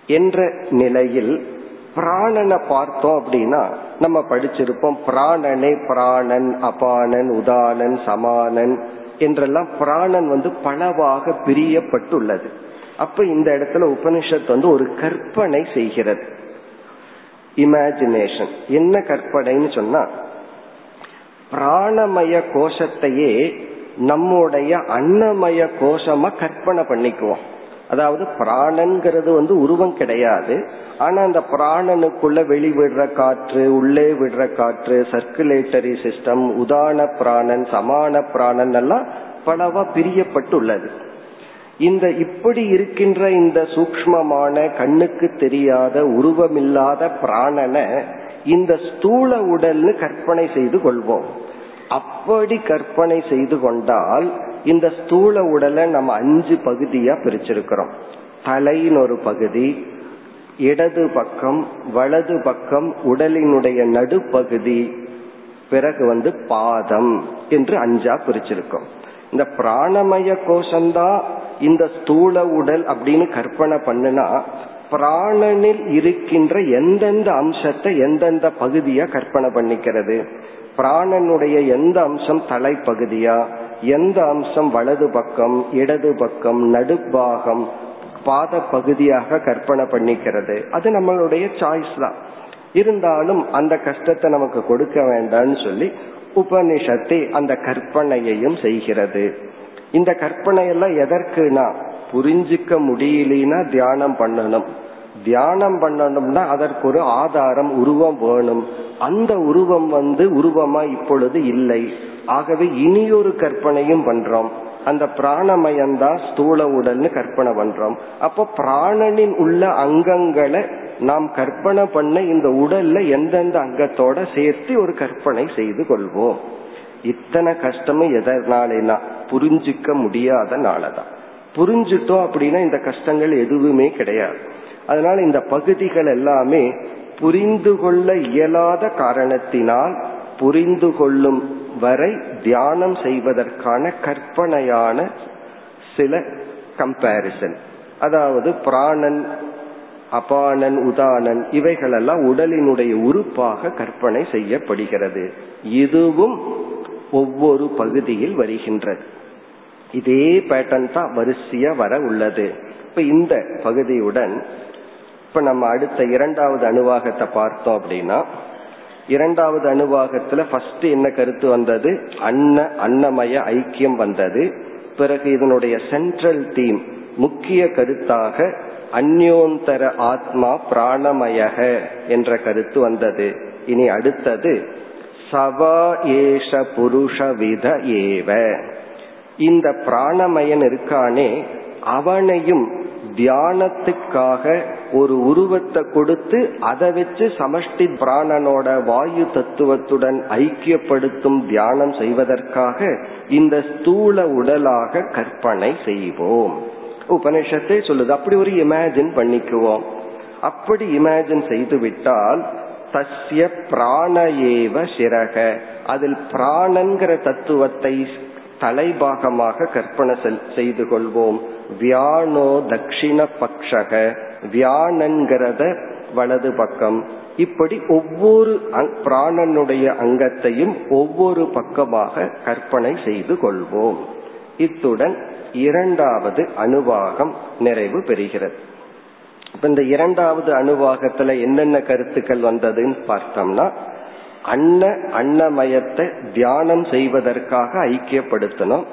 என்ற நிலையில் பிராணனை பார்த்தோம் அப்படின்னா நம்ம படிச்சிருப்போம் பிராணனே பிராணன் அபானன் உதானன் சமானன் என்றெல்லாம் பிராணன் வந்து பலவாக பிரியப்பட்டுள்ளது. அப்ப இந்த இடத்துல உபனிஷத் வந்து ஒரு கற்பனை செய்கிறது. இமேஜினேஷன் என்ன கற்பனைன்னு சொன்னா பிராணமய கோஷத்தையே நம்முடைய அன்னமய கோஷமா கற்பனை பண்ணிக்குவோம். அதாவது பிராணன்கிறது வந்து உருவம் கிடையாது. ஆனா அந்த பிராணனுக்குள்ள வெளிவிடுற காற்று உள்ளே விடுற காற்று சர்க்குலேட்டரி சிஸ்டம் உதான பிராணன் சமான பிராணன் எல்லாம் பலவா பிரியப்பட்டுள்ளது. இந்த இப்படி இருக்கின்ற இந்த சூக்மமான கண்ணுக்கு தெரியாத உருவமில்லாத பிராணனை இந்த ஸ்தூல உடல்னு கற்பனை செய்து கொள்வோம். அப்படி கற்பனை செய்து கொண்டால் இந்த ஸ்தூல உடலை நம்ம அஞ்சு பகுதியா பிரிச்சிருக்கிறோம். தலையின் ஒரு பகுதி இடது பக்கம் வலது பக்கம் உடலினுடைய நடுப்பகுதி பிறகு வந்து பாதம் என்று அஞ்சா பிரிச்சிருக்கோம். இந்த பிராணமய கோஷம்தான் இந்த ஸ்தூல உடல் அப்படின்னு கற்பனை பண்ணுனா பிராணனில் இருக்கின்ற எந்தெந்த அம்சத்தை எந்தெந்த பகுதியா கற்பனை பண்ணிக்கிறது? பிராணனுடைய எந்த அம்சம் தலைப்பகுதியா? எந்த அம்சம் வலது பக்கம் இடது பக்கம் நடுப்பாகம் பாத பகுதியாக கற்பனை பண்ணிக்கிறது. அது நம்மளுடைய சாய்ஸ் தான். இருந்தாலும் அந்த கஷ்டத்தை நமக்கு கொடுக்க வேண்டாம்னு சொல்லி உபனிஷத்தை அந்த கற்பனையையும் செய்கிறது. இந்த கற்பனையெல்லாம் எதற்குனா புரிஞ்சிக்க முடியலனா தியானம் பண்ணணும். தியானம் பண்ணணும்னா அதற்கு ஒரு ஆதாரம் உருவம் வேணும். அந்த உருவம் வந்து உருவமா இப்பொழுது இல்லை. ஆகவே இனியொரு கற்பனையும் பண்றோம். அந்த பிராணமயம்தான் ஸ்தூல உடல்னு கற்பனை பண்றோம். அப்போ பிராணனின் உள்ள அங்கங்களை நாம் கற்பனை பண்ண இந்த உடல்ல எந்தெந்த அங்கத்தோட சேர்த்து ஒரு கற்பனை செய்து கொள்வோம். இத்தனை கஷ்டமும் எதனாலேனா புரிஞ்சிக்க முடியாதனாலதான் புரிஞ்சுட்டோம் அப்படின்னா இந்த கஷ்டங்கள் எதுவுமே கிடையாது. அதனால இந்த பகுதிகள் எல்லாமே புரிந்து கொள்ள இயலாத காரணத்தினால் புரிந்து கொள்ளும் வரை தியானம் செய்வதற்கான கற்பனையான சில கம்பேரிசன் அதாவது பிராணன் அபானன் உதானன் இவைகளெல்லாம் உடலினுடைய உறுப்பாக கற்பனை செய்யப்படுகிறது. இதுவும் ஒவ்வொரு பகுதியில் வருகின்றது. இதே பேட்டர்ன் தான் வரிசையா வர உள்ளது. இப்ப இந்த பகுதியுடன் இப்ப நம்ம அடுத்த இரண்டாவது அணுவாகத்தை பார்த்தோம் அப்படின்னா இரண்டாவது அணுவாகத்துல ஃபர்ஸ்ட் என்ன கருத்து வந்தது? அன்ன அன்னமய ஐக்கியம் வந்தது. பிறகு இதனுடைய சென்ட்ரல் தீம் முக்கிய கருத்தாக அந்யோந்தர ஆத்மா பிராணமயக என்ற கருத்து வந்தது. இனி அடுத்தது சவா ஏஷ புருஷ வித ஏவ. இந்த பிராணமயன் இருக்கானே அவனையும் தியானத்துக்காக ஒரு உருவத்தை கொடுத்து அதை வச்சு சமஷ்டி பிராணனோட வாயு தத்துவத்துடன் ஐக்கியப்படுத்தும் தியானம் செய்வதற்காக இந்த ஸ்தூல உடலாக கற்பனை செய்வோம். உபனிஷத்தை சொல்லுது அப்படி ஒரு இமேஜின் பண்ணிக்குவோம். அப்படி இமேஜின் செய்து விட்டால் தஸ்ய பிராண ஏவ சிறக. அதில் பிராணங்கிற தத்துவத்தை தலைபாகமாக கற்பனை செய்து கொள்வோம். வியானோ தட்சிண பக்ஷக வியானங்கிறத வலது பக்கம். இப்படி ஒவ்வொரு பிராணனுடைய அங்கத்தையும் ஒவ்வொரு பக்கமாக கற்பனை செய்து கொள்வோம். இத்துடன் இரண்டாவது அணுவாகம் நிறைவு பெறுகிறது. இப்ப இந்த இரண்டாவது அணுவாகத்துல என்னென்ன கருத்துக்கள் வந்ததுன்னு பார்த்தோம்னா அன்ன அன்னமயத்தை தியானம் செய்வதற்காக ஐக்கியப்படுத்தணும்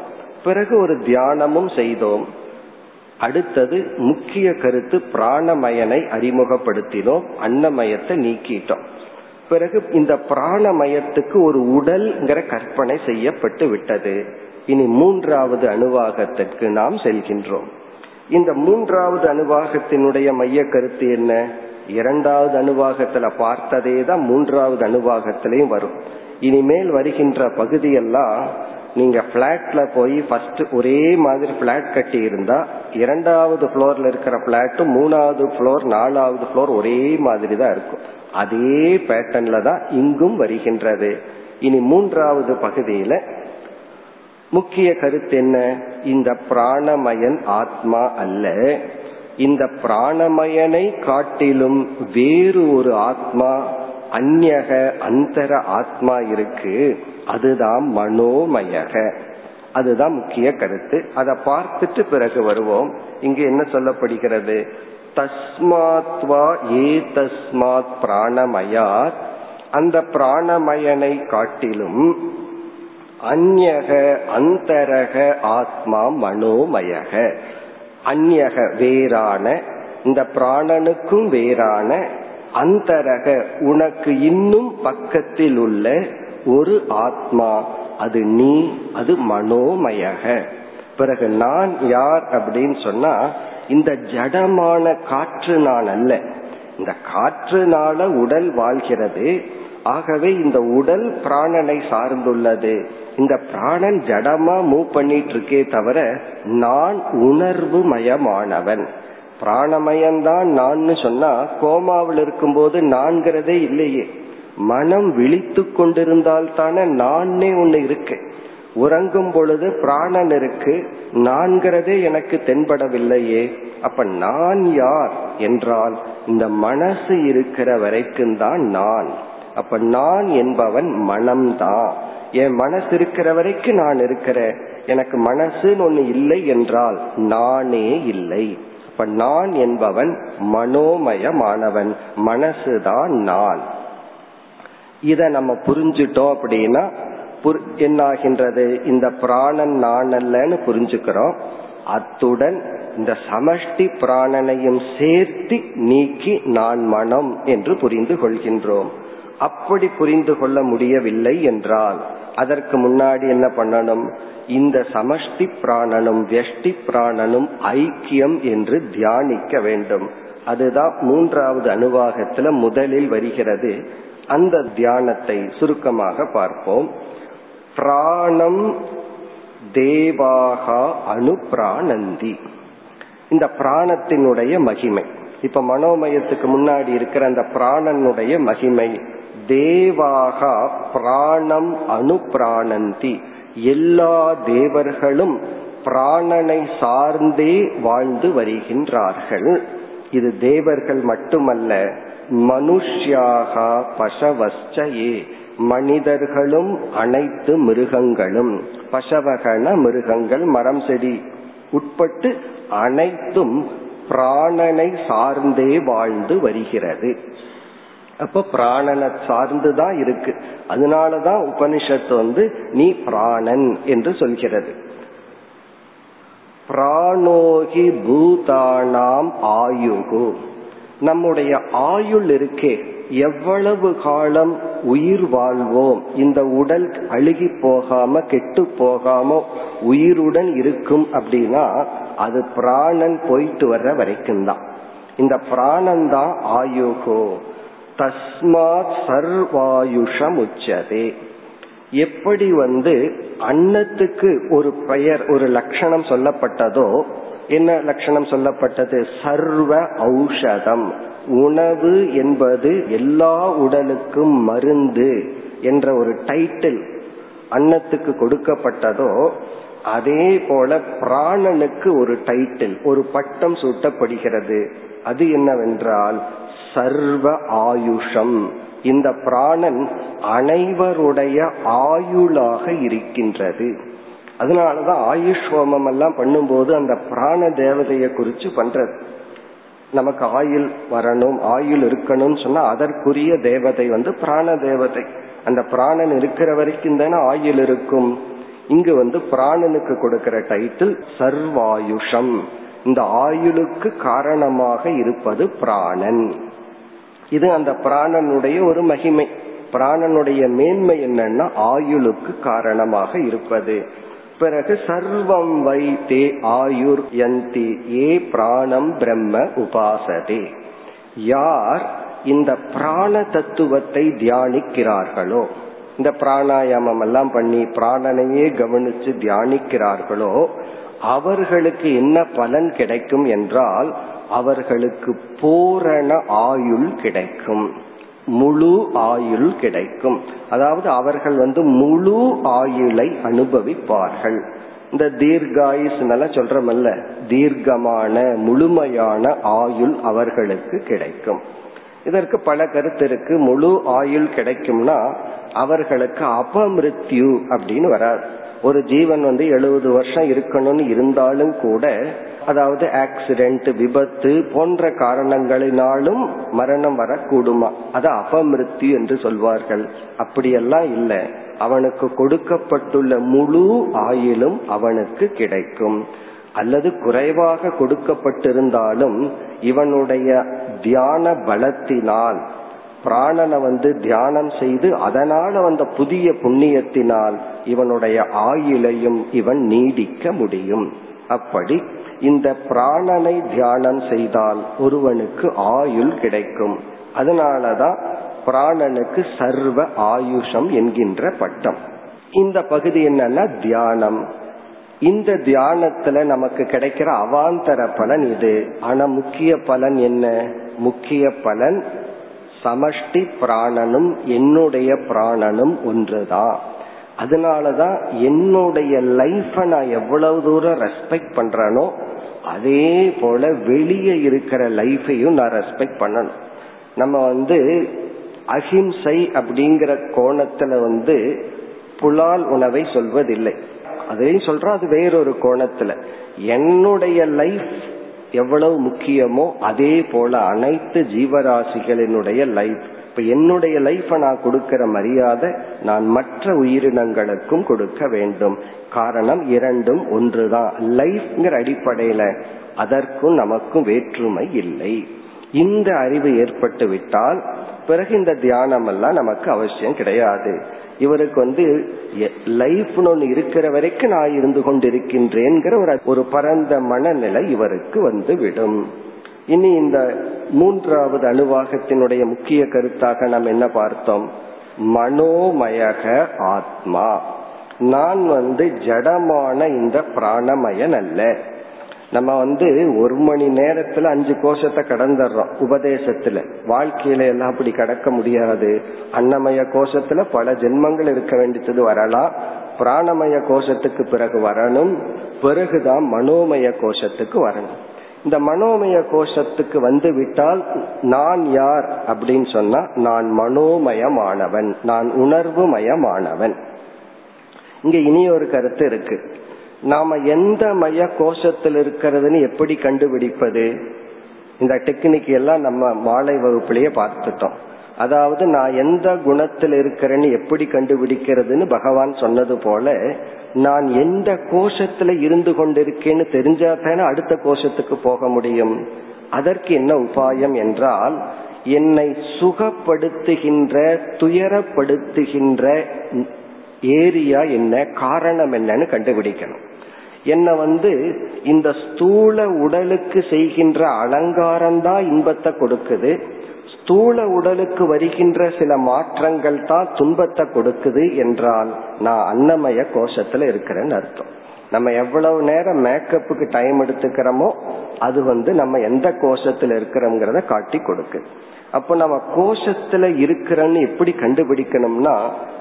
பிறகு ஒரு தியானமும் செய்தோம். அடுத்தது முக்கிய கருத்து பிராணமயனை அறிமுகப்படுத்தினோம். அன்னமயத்தை நீக்கிட்டோம். பிறகு இந்த பிராணமயத்துக்கு ஒரு உடல்ங்கிற கற்பனை செய்யப்பட்டு விட்டது. இனி மூன்றாவது அணுவாகத்திற்கு நாம் செல்கின்றோம். இந்த மூன்றாவது அணுவாகத்தினுடைய மைய கருத்து என்ன? இரண்டாவது அணுவாகத்துல பார்த்ததே தான் மூன்றாவது அணுவாகத்திலையும் வரும். இனிமேல் வருகின்ற பகுதியெல்லாம் நீங்க பிளாட்ல போய் ஃபர்ஸ்ட் ஒரே மாதிரி பிளாட் கட்டி இருந்தா இரண்டாவது ஃப்ளோர்ல இருக்கிற பிளாட்டும் மூணாவது ஃப்ளோர் நாலாவது ஃப்ளோர் ஒரே மாதிரி தான் இருக்கும். அதே பேட்டர்ன்ல தான் இங்கும் வருகின்றது. இனி மூன்றாவது பகுதியில முக்கிய கருத்து என்ன? இந்த பிராணமயன் ஆத்மா அல்ல. இந்த பிராணமயனை காட்டிலும் வேறு ஒரு ஆத்மா அந்நக அந்தர ஆத்மா இருக்கு. அதுதான் மனோமயக. அதுதான் முக்கிய கருத்து. அதை பார்த்துட்டு பிறகு வருவோம். இங்கு என்ன சொல்லப்படுகிறது? தஸ்மாத்வா ஏ தஸ்மாத் பிராணமயாத். அந்த பிராணமயனை காட்டிலும் அந்யக அந்தரக ஆத்மா மனோமயக. அந்யக வேறான இந்த பிராணனுக்கும் வேறான அந்தரக உனக்கு இன்னும் பக்கத்தில் உள்ள ஒரு ஆத்மா அது நீ அது மனோமயக. பிறகு நான் யார் அப்படின்னு சொன்னா இந்த ஜடமான காற்று நான் அல்ல. இந்த காற்றுனால உடல் வாழ்கிறது ஆகவே இந்த உடல் பிராணனை சார்ந்துள்ளது. இந்த பிராணன் ஜடமா மூவ் பண்ணிட்டு இருக்கே தவிர நான் உணர்வு மயமானவன் பிராணமயம்தான் நான் சொன்னா கோமாவில் இருக்கும்போது நான்கிறதே இல்லையே. மனம் விழித்து கொண்டிருந்தால் தானே நானே ஒன்று இருக்கு. உறங்கும் பொழுது பிராணன் இருக்கு நான்கிறதே எனக்கு தென்படவில்லையே. அப்ப நான் யார்? என்றால் இந்த மனசு இருக்கிற வரைக்கும் தான் நான். அப்ப நான் என்பவன் மனம்தான் என் மனசு இருக்கிற வரைக்கும் நான் இருக்கிறேன். எனக்கு மனசுன்னு ஒண்ணு இல்லை என்றால் நானே இல்லை. அப்ப நான் என்பவன் மனோமயமானவன். மனசுதான் நான். இத நம்ம புரிஞ்சிட்டோம் அப்படின்னா என்னாகின்றது? இந்த பிராணன் நான் அல்லன்னு புரிஞ்சுக்கிறோம். அத்துடன் இந்த சமஷ்டி பிராணனையும் சேர்த்து நீக்கி நான் மனம் என்று புரிந்து கொள்கின்றோம். அப்படி புரிந்து கொள்ள முடியவில்லை என்றால் அதற்கு முன்னாடி என்ன பண்ணணும்? இந்த சமஷ்டி பிராணனும் வெஷ்டி பிராணனும் ஐக்கியம் என்று தியானிக்க வேண்டும். அதுதான் மூன்றாவது அணுவாகத்துல முதலில் வருகிறது. அந்த தியானத்தை சுருக்கமாக பார்ப்போம். பிராணம் தேவாகா அனுப்பிராணந்தி இந்த பிராணத்தினுடைய மகிமை. இப்ப மனோமயத்துக்கு முன்னாடி இருக்கிற அந்த பிராணனுடைய மகிமை தேவாகா பிராணம் அனுப்பிராணந்தி எல்லா தேவர்களும் பிராணனை சார்ந்தே வாழ்ந்து வருகின்றார்கள். இது தேவர்கள் மட்டுமல்ல மனுஷ்யாகா பசவஸ்டயே மனிதர்களும் அனைத்து மிருகங்களும். பசவகன மிருகங்கள் மரம் செடி உட்பட்டு அனைத்தும் பிராணனை சார்ந்தே வாழ்ந்து வருகிறது. அப்ப பிராணனை சார்ந்துதான் இருக்கு. அதனாலதான் உபனிஷத்து வந்து நீ பிராணன் என்று சொல்கிறது. பிராணோகி பூதானாம் ஆயுகு. நம்முடைய ஆயுள் இருக்கே. எவ்வளவு காலம் உயிர் வாழ்வோம். இந்த உடல் அழுகி போகாம கெட்டு போகாம உயிருடன் இருக்கும் அப்படின்னா அது பிராணன் போயிட்டு வர்ற வரைக்கும் தான் இந்த பிராணன் தான் ஆயுகோ. தஸ்மாத் சர்வாயுஷம் உச்சதே எப்படி வந்து அன்னத்துக்கு ஒரு பெயர் ஒரு லட்சணம் சொல்லப்பட்டதோ என்ன லட்சணம் சொல்லப்பட்டது? சர்வ ஔஷதம். உணவு என்பது எல்லா உடலுக்கும் மருந்து என்ற ஒரு டைட்டில் அன்னத்துக்கு கொடுக்கப்பட்டதோ அதே போல பிராணனுக்கு ஒரு டைட்டில் ஒரு பட்டம் சூட்டப்படுகிறது. அது என்னவென்றால் சர்வ ஆயுஷம். இந்த பிராணன் அனைவருடைய ஆயுளாக இருக்கின்றது. அதனாலதான் ஆயுஷ் ஹோமம் எல்லாம் பண்ணும்போது அந்த பிராண தேவதைய குறிச்சு பண்றது. நமக்கு ஆயுள் வரணும் ஆயுள் இருக்கணும்னு சொன்னா அதற்குரிய தேவதை வந்து பிராண தேவதை. அந்த பிராணன் இருக்கிற வரைக்கும் தானே ஆயுள் இருக்கும். இங்கு வந்து பிராணனுக்கு கொடுக்கிற டைட்டில் சர்வாயுஷம். இந்த ஆயுளுக்கு காரணமாக இருப்பது பிராணன். இது அந்த பிராணனுடைய ஒரு மகிமை. பிராணனுடைய மேன்மை என்னன்னா ஆயுளுக்கு காரணமாக இருப்பது. பிறகு சர்வம் வை தே ஆயுர் யந்தி ஏ பிராணம் பிரம்ம உபாசதே. யார் இந்த பிராண தத்துவத்தை தியானிக்கிறார்களோ இந்த பிராணாயாமம் எல்லாம் பண்ணி பிராணனையே கவனிச்சு தியானிக்கிறார்களோ அவர்களுக்கு என்ன பலன் கிடைக்கும் என்றால் அவர்களுக்கு பூரண ஆயுள் கிடைக்கும். முழு ஆயுள் கிடைக்கும். அதாவது அவர்கள் வந்து முழு ஆயுளை அனுபவிப்பார்கள். இந்த தீர்காயுஸ்னால சொல்றமல்ல தீர்க்கமான முழுமையான ஆயுள் அவர்களுக்கு கிடைக்கும். இதற்கு பல கருத்து இருக்கு. முழு ஆயுள் கிடைக்கும்னா அவர்களுக்கு அபமிருத்யு அப்படின்னு வராது. ஒரு ஜீவன் வந்து எழுபது வருஷம் இருக்கணும்னு இருந்தாலும் கூட அதாவது ஆக்சிடென்ட் விபத்து போன்ற காரணங்களினாலும் மரணம் வரக்கூடுமா? அது அபமிருத்தி என்று சொல்வார்கள். அப்படியெல்லாம் இல்லை. அவனுக்கு கொடுக்கப்பட்டுள்ள முழு ஆயிலும் அவனுக்கு கிடைக்கும். அல்லது குறைவாக கொடுக்கப்பட்டிருந்தாலும் இவனுடைய தியான பலத்தினால் பிராணனை வந்து தியானம் செய்து அதனால வந்த புதிய புண்ணியத்தினால் இவனுடைய ஆயுளையும் இவன் நீடிக்க முடியும். அப்படி இந்த பிராணனை தியானம் செய்தால் ஒருவனுக்கு ஆயுள் கிடைக்கும். அதனாலதான் பிராணனுக்கு சர்வ ஆயுஷம் என்கின்ற பட்டம். இந்த பகுதி என்னன்னா தியானம். இந்த தியானத்துல நமக்கு கிடைக்கிற அவாந்தர பலன் இது. ஆனா முக்கிய பலன் என்ன? முக்கிய பலன் சமஷ்டி பிராணனும் என்னுடைய பிராணனும் ஒன்றுதான். அதனாலதான் என்னுடைய லைஃப நான் எவ்வளவு தூரம் ரெஸ்பெக்ட் பண்றேனோ அதே போல வெளியே இருக்கிற லைஃபையும் நான் ரெஸ்பெக்ட் பண்ணணும். நம்ம வந்து அஹிம்சை அப்படிங்கிற கோணத்துல வந்து புலால் உணவை சொல்வதில்லை. அதையும் சொல்றோம் அது வேறொரு கோணத்துல. என்னுடைய லைஃப் எவ்வளவு முக்கியமோ அதே போல அனைத்து ஜீவராசிகளினுடைய லைஃப் இப்ப என்னுடைய லைஃப நான் கொடுக்கிற மரியாதை நான் மற்ற உயிரினங்களுக்கும் கொடுக்க வேண்டும். காரணம் இரண்டும் ஒன்றுதான். லைஃப்ங்கிற அடிப்படையில அதற்கும் நமக்கும் வேற்றுமை இல்லை. இந்த அறிவு ஏற்பட்டு விட்டால் பிறகு இந்த தியானம் எல்லாம் நமக்கு அவசியம் கிடையாது. இவருக்கு வந்து லைஃப்னு ஒன்று இருக்கிற வரைக்கும் நான் இருந்து கொண்டிருக்கின்றேங்கிற ஒரு ஒரு பரந்த மனநிலை இவருக்கு வந்து விடும். இனி இந்த மூன்றாவது அணுவாகத்தினுடைய முக்கிய கருத்தாக நாம் என்ன பார்த்தோம்? மனோமயக ஆத்மா. நான் வந்து ஜடமான இந்த பிராணமயன் அல்ல. நம்ம வந்து ஒரு மணி நேரத்துல அஞ்சு கோஷத்தை கடந்துடுறோம் உபதேசத்துல. வாழ்க்கையில எல்லாம் அப்படி கடக்க முடியாது. அன்னமய கோஷத்துல பல ஜென்மங்கள் இருக்க வேண்டியது வரலாம். பிராணமய கோஷத்துக்கு பிறகு வரணும். பிறகுதான் மனோமய கோஷத்துக்கு வரணும். இந்த மனோமய கோஷத்துக்கு வந்து விட்டால் நான் யார் அப்படின்னு சொன்னா நான் மனோமயமானவன் நான் உணர்வு மயமானவன் இங்க இனி ஒரு கருத்து இருக்கு. நாம எந்த மய கோஷத்தில் இருக்கிறதுன்னு எப்படி கண்டுபிடிப்பது? இந்த டெக்னிக் எல்லாம் நம்ம மாலை வகுப்புலயே பார்த்துட்டோம். அதாவது நான் எந்த குணத்தில் இருக்கிறேன்னு எப்படி கண்டுபிடிக்கிறதுன்னு பகவான் சொன்னது போல நான் எந்த கோஷத்துல இருந்து கொண்டிருக்கேன்னு தெரிஞ்சா தானே அடுத்த கோஷத்துக்கு போக முடியும். அதற்கு என்ன உபாயம் என்றால் என்னை சுகப்படுத்துகின்ற துயரப்படுத்துகின்ற ஏரியா என்ன காரணம் என்னன்னு கண்டுபிடிக்கணும். என்ன வந்து இந்த ஸ்தூல உடலுக்கு செய்கின்ற அலங்காரம் தான் இன்பத்தை கொடுக்குது. ஸ்தூல உடலுக்கு வருகின்ற சில மாற்றங்கள் தான் துன்பத்தை கொடுக்குது என்றால் நான் அன்னமய கோஷத்துல இருக்கிறேன்னு அர்த்தம். நம்ம எவ்வளவு நேரம் மேக்கப்புக்கு டைம் எடுத்துக்கிறோமோ அது வந்து நம்ம எந்த கோஷத்துல இருக்கிறோங்கிறத காட்டி கொடுக்கு. அப்போ நம்ம கோஷத்துல இருக்கிறோன்னு எப்படி கண்டுபிடிக்கணும்னா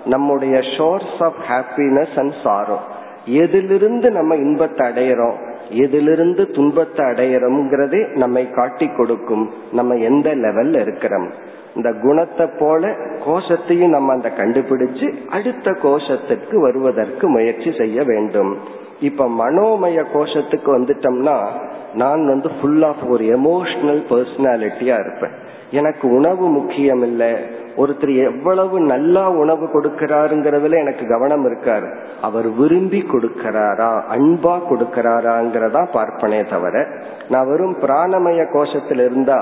நம்முடைய sources of happiness and sorrow எதிலிருந்து நம்ம இன்பத்தை அடையிறோம்? எதிலிருந்து துன்பத்தை அடையிறோம்ங்கிறதே நம்மை காட்டி கொடுக்கும். நம்ம எந்த லெவல்ல இருக்கிறோம்? இந்த குணத்தை போல கோஷத்தையும் நம்ம அந்த கண்டுபிடிச்சு அடுத்த கோஷத்துக்கு வருவதற்கு முயற்சி செய்ய வேண்டும். இப்ப மனோமய கோஷத்துக்கு வந்துட்டோம்னா நான் வந்து ஃபுல் ஆஃப் ஒரு எமோஷனல் பர்சனாலிட்டியா இருப்பேன். எனக்கு உணவு முக்கியம் இல்லை ஒருத்தர் எவ்வளவு நல்லா உணவு கொடுக்கிறாருங்கிறதுல எனக்கு கவனம் இருக்காரு. அவர் விரும்பி கொடுக்கிறாரா அன்பா கொடுக்கிறாராங்கிறதா பார்ப்பனே தவிர நான் வெறும் பிராணமய கோஷத்துல இருந்தா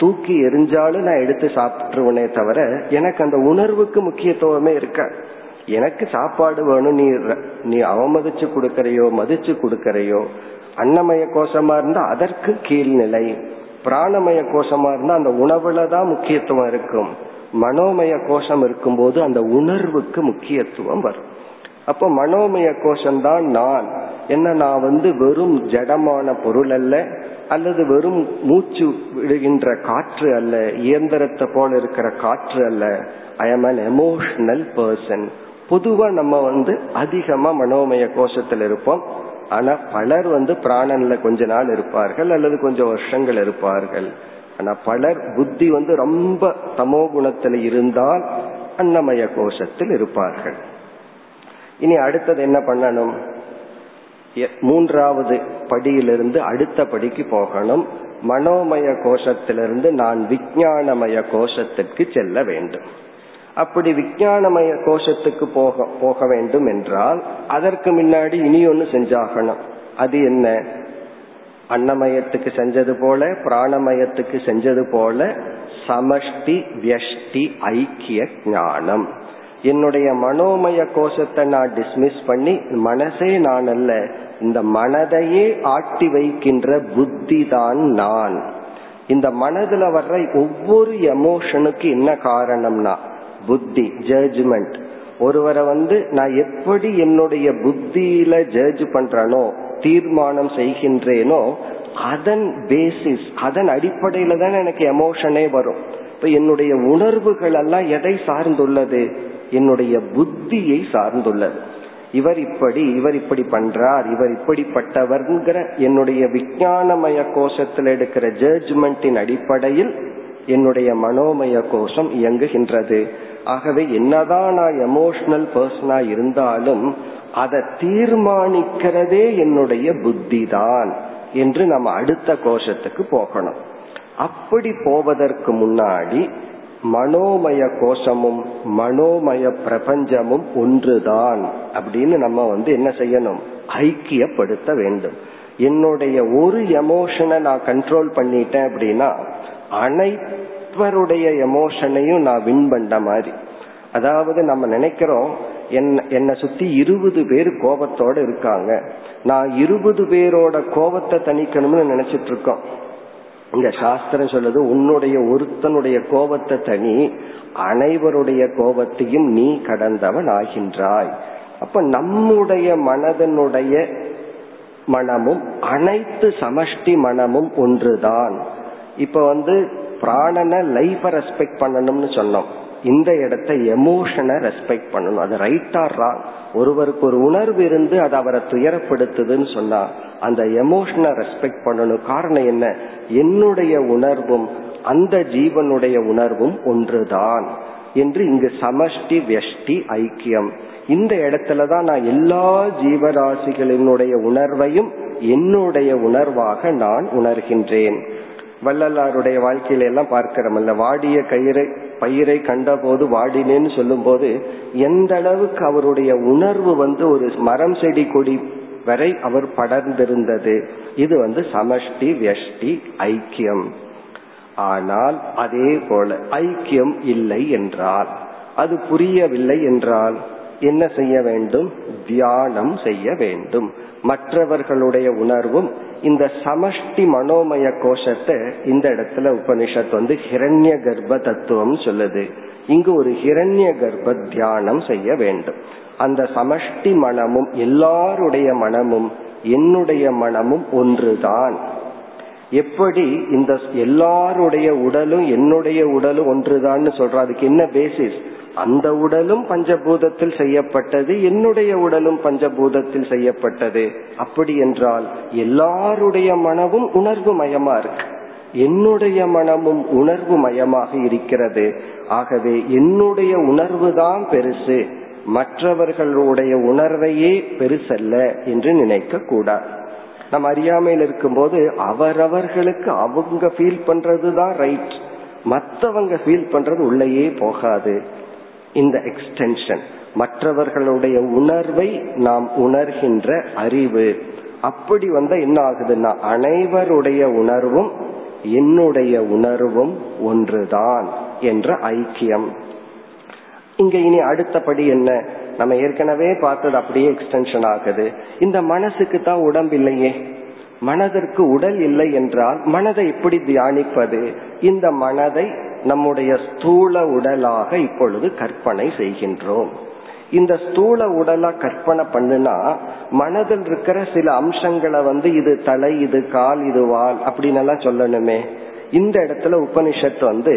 தூக்கி எரிஞ்சாலும் நான் எடுத்து சாப்பிட்டுருவனே தவிர எனக்கு அந்த உணர்வுக்கு முக்கியத்துவமே இருக்க எனக்கு சாப்பாடு வேணும் நீ நீ அவமதிச்சு கொடுக்கறையோ மதிச்சு கொடுக்கறையோ அன்னமய கோஷமா இருந்தா அதற்கு கீழ்நிலை. பிராணமய கோஷமா இருந்தா அந்த உணவுல தான் முக்கியத்துவம் இருக்கும். மனோமய கோஷம் இருக்கும்போது அந்த உணர்வுக்கு முக்கியத்துவம் வரும். அப்போ மனோமய கோஷம் தான் நான். என்ன நான் வந்து வெறும் ஜடமான பொருள் அல்ல அல்லது வெறும் மூச்சு விடுகின்ற காற்று அல்ல இயந்திரத்தை போல இருக்கிற காற்று அல்ல. I am an emotional person பொதுவா நம்ம வந்து அதிகமா மனோமய கோஷத்தில் இருப்போம். ஆனா பலர் வந்து பிராணன்ல கொஞ்ச நாள் இருப்பார்கள் அல்லது கொஞ்சம் வருஷங்கள் இருப்பார்கள். ஆனா பலர் புத்தி வந்து ரொம்ப தமோ குணத்துல இருந்தால் அன்னமய கோஷத்தில் இருப்பார்கள். இனி அடுத்தது என்ன பண்ணணும்? மூன்றாவது படியிலிருந்து அடுத்த படிக்கு போகணும். மனோமய கோஷத்திலிருந்து நான் விஞ்ஞானமய கோஷத்திற்கு செல்ல வேண்டும். அப்படி விஞ்ஞானமய கோஷத்துக்கு போக போக வேண்டும் என்றால் அதற்கு முன்னாடி இனி ஒன்று செஞ்சாகணும். அது என்ன? அன்னமயத்துக்கு செஞ்சது போல பிராணமயத்துக்கு செஞ்சது போல சமஷ்டி வியஷ்டி ஐக்கிய ஞானம். என்னுடைய மனோமய கோஷத்தை நான் டிஸ்மிஸ் பண்ணி மனசே நான் அல்ல இந்த மனதையே ஆட்டி வைக்கின்ற புத்தி தான் நான். இந்த மனதுல வர்ற ஒவ்வொரு எமோஷனுக்கு என்ன காரணம்னா புத்தி ஜட்ஜ்மெண்ட் ஒருவரை வந்து நான் எப்படி என்னுடைய புத்தியில ஜட்ஜ் பண்றனோ தீர்மானம் செய்கின்றேனோ அதன் பேசிஸ் அதன் அடிப்படையில தான் எனக்கு எமோஷனே வரும். இப்ப என்னுடைய உணர்வுகள் எல்லாம் எதை சார்ந்துள்ளது? என்னுடைய புத்தியை சார்ந்துள்ளது. இவர் இப்படி இவர் இப்படி பண்றார் இவர் இப்படிப்பட்டவர்ங்கிற என்னுடைய விஞ்ஞானமய கோஷத்தில் எடுக்கிற ஜட்ஜ்மெண்டின் அடிப்படையில் என்னுடைய மனோமய கோஷம் இயங்குகின்றது. ஆகவே என்னதான் நான் எமோஷனல் பர்சனா இருந்தாலும் அதை தீர்மானிக்கிறதே என்னுடைய புத்தி தான் என்று நம்ம அடுத்த கோஷத்துக்கு போகணும். அப்படி போவதற்கு முன்னாடி மனோமய கோஷமும் மனோமய பிரபஞ்சமும் ஒன்றுதான் அப்படின்னு நம்ம வந்து என்ன செய்யணும்? ஐக்கியப்படுத்த வேண்டும். என்னுடைய ஒரு எமோஷனை நான் கண்ட்ரோல் பண்ணிட்டேன் அப்படின்னா அனைவருடைய எமோஷனையும் நான் வின் பண்ண மாதிரி. அதாவது நம்ம நினைக்கிறோம் என்னை சுத்தி இருபது பேர் கோபத்தோட இருக்காங்க. நான் இருபது பேரோட கோபத்தை தணிக்கணும்னு நினைச்சிட்டு இருக்கோம். இந்த சாஸ்திரம் சொல்லுது உன்னுடைய ஒருத்தனுடைய கோபத்தை தனி அனைவருடைய கோபத்தையும் நீ கடந்தவன் ஆகின்றாய். அப்ப நம்முடைய மனதனுடைய மனமும் அனைத்து சமஷ்டி மனமும் ஒன்றுதான். இப்ப வந்து பிராணனை லைஃப ரெஸ்பெக்ட் பண்ணணும்னு சொன்னோம். இந்த இடத்த எமோஷனை ரெஸ்பெக்ட் பண்ணணும். அது ரைட்டா ராங் ஒருவருக்கு ஒரு உணர்வு இருந்து அது அவரை துயரப்படுத்துதுன்னு சொன்னா அந்த எமோஷனை ரெஸ்பெக்ட் பண்ணணும். காரணம் என்ன? என்னுடைய உணர்வும் அந்த ஜீவனுடைய உணர்வும் ஒன்றுதான் என்று இங்கு சமஷ்டி வெஷ்டி ஐக்கியம். இந்த இடத்துல தான் நான் எல்லா ஜீவராசிகளினுடைய உணர்வையும் என்னுடைய உணர்வாக நான் உணர்கின்றேன். வள்ளலாருடைய வாழ்க்கையில எல்லாம் பார்க்கிறோம். பார்க்கிறோம்ல வாடிய கயிறை பயிரை கண்டபோது வாடினேன்னு சொல்லும் போது எந்த அளவுக்கு அவருடைய உணர்வு வந்து ஒரு மரம் செடி கொடி வரை அவர் படர்ந்திருந்தது. இது வந்து சமஷ்டி வெஷ்டி ஐக்கியம். ஆனால் அதே போல ஐக்கியம் இல்லை என்றால் அது புரியவில்லை என்றால் என்ன செய்ய வேண்டும்? தியானம் செய்ய வேண்டும். மற்றவர்களுடைய உணர்வும் இந்த சமஷ்டி மனோமய கோஷத்தை இந்த இடத்துல உபனிஷத் வந்து ஹிரண்ய கர்ப்ப தத்துவம் சொல்லுது. இங்கு ஒரு ஹிரண்ய கர்ப்ப தியானம் செய்ய வேண்டும். அந்த சமஷ்டி மனமும் எல்லாருடைய மனமும் என்னுடைய மனமும் ஒன்றுதான். எப்படி இந்த எல்லாருடைய உடலும் என்னுடைய உடலும் ஒன்றுதான்னு சொல்ற? அதுக்கு என்ன பேசிஸ் அந்த உடலும் பஞ்சபூதத்தில் செய்யப்பட்டது என்னுடைய உடலும் பஞ்சபூதத்தில் செய்யப்பட்டது. அப்படி என்றால் எல்லாருடைய மனமும் உணர்வு மயமா இருக்கு. என்னுடைய மனமும் உணர்வு மயமாக இருக்கிறது. ஆகவே என்னுடைய உணர்வு தான் பெருசு. மற்றவர்களுடைய உணர்வையே பெருசல்ல என்று நினைக்க கூடாது நம்ம அறியாமையில் இருக்கும்போது அவரவர்களுக்கு அவங்க ஃபீல் பண்றதுதான் ரைட் மற்றவங்க ஃபீல் பண்றது உள்ளேயே போகாது. இந்த எக்ஸ்டென்ஷன் மற்றவர்களுடைய உணர்வை நாம் உணர்கின்ற அறிவு. அப்படி வந்த என்ன ஆகுதுன்னா அனைவருடைய உணர்வும் என்னுடைய உணர்வும் ஒன்றுதான் என்ற ஐக்கியம். இங்க இனி அடுத்தபடி என்ன? நம்ம ஏற்கனவே பார்த்தது அப்படியே எக்ஸ்டென்ஷன் ஆகுது. இந்த மனசுக்கு தான் உடம்பு இல்லையே மனதிற்கு உடல் இல்லை என்றால் மனதை எப்படி தியானிப்பது? இந்த மனதை நம்முடைய ஸ்தூல உடலாக இப்பொழுது கற்பனை செய்கின்றோம். இந்த ஸ்தூல உடலா கற்பனை பண்ணுனா மனதில் இருக்கிற சில அம்சங்களை வந்து இது தலை இது கால் இது வால் அப்படின்னு எல்லாம் சொல்லணுமே. இந்த இடத்துல உபனிஷத்து வந்து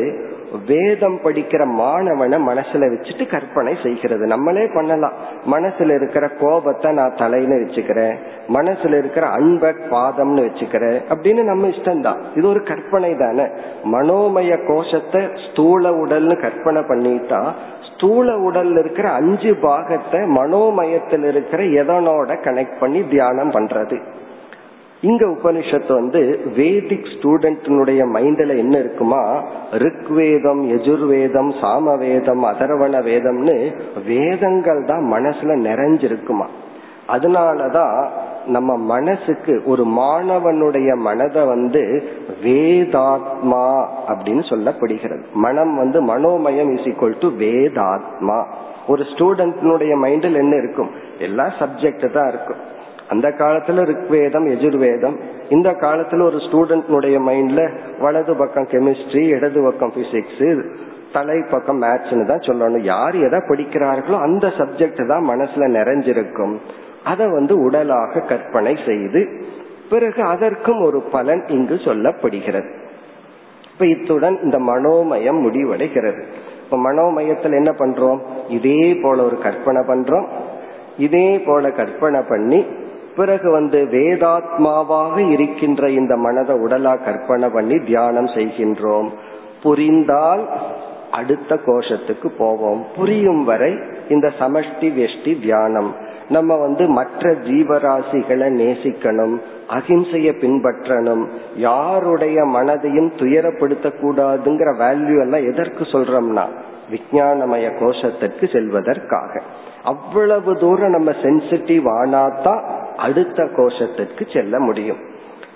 வேதம் படிக்கிற மாணவனை மனசுல வச்சுட்டு கற்பனை செய்கிறது. நம்மளே பண்ணலாம். மனசுல இருக்கிற கோபத்தை நான் தலைன்னு வச்சுக்கிறேன். மனசுல இருக்கிற அன்ப பாதம்னு வச்சுக்கிறேன். அப்படின்னு நம்ம இஷ்டம்தான். இது ஒரு கற்பனை தானே. மனோமய கோஷத்தை ஸ்தூல உடல்னு கற்பனை பண்ணிட்டா ஸ்தூல உடல்ல இருக்கிற அஞ்சு பாகத்தை மனோமயத்தில் இருக்கிற எதனோட கனெக்ட் பண்ணி தியானம் பண்றது. இங்க உபனிஷத்து வந்து வேதிக் ஸ்டூடெண்ட்னுடைய மைண்ட்ல என்ன இருக்குமா? ருக்வேதம் யஜுர்வேதம் சாமவேதம் அதர்வண வேதம்னு வேதங்கள் தான் மனசுல நிறைஞ்சிருக்குமா? அதனாலதான் நம்ம மனசுக்கு ஒரு மாணவனுடைய மனதை வந்து வேதாத்மா அப்படின்னு சொல்லப்படுகிறது. மனம் வந்து மனோமயம் இஸ் ஈக்வல் டு வேதாத்மா. ஒரு ஸ்டூடெண்ட்னுடைய மைண்டில் என்ன இருக்கும்? எல்லா சப்ஜெக்ட் தான் இருக்கும். அந்த காலத்துல ரிக்வேதம் எஜுர்வேதம் இந்த காலத்துல ஒரு ஸ்டூடெண்ட்னுடைய மைண்ட்ல வலது பக்கம் கெமிஸ்ட்ரி இடது பக்கம் பிசிக்ஸ் தலை பக்கம் மேத்ஸ்னு தான் சொல்லணும். யார் எதை படிக்கிறார்களோ அந்த சப்ஜெக்ட் தான் மனசுல நிறைஞ்சிருக்கும். அதை வந்து உடலாக கற்பனை செய்து பிறகு அதற்கும் ஒரு பலன் இங்கு சொல்லப்படுகிறது. இப்ப இத்துடன் இந்த மனோமயம் முடிவடைகிறது. இப்ப மனோமயத்தில் என்ன பண்றோம்? இதே போல ஒரு கற்பனை பண்றோம். இதே போல கற்பனை பண்ணி பிறகு வந்து வேதாத்மாவாக இருக்கின்ற இந்த மனதை உடலா கற்பனை பண்ணி தியானம் செய்கின்றோம். புரிந்தால் அடுத்த கோஷத்துக்கு போவோம். புரியும் வரை இந்த சமஷ்டி வெஷ்டி தியானம். நம்ம வந்து மற்ற ஜீவராசிகளை நேசிக்கணும் அகிம்சைய பின்பற்றணும் யாருடைய மனதையும் துயரப்படுத்த கூடாதுங்கிற வேல்யூ எல்லாம் எதற்கு சொல்றோம்னா விஜயானமய கோஷத்திற்கு செல்வதற்காக. அவ்வளவு தூரம் நம்ம சென்சிட்டிவ் ஆனாதான் அடுத்த கோஷத்திற்கு செல்ல முடியும்.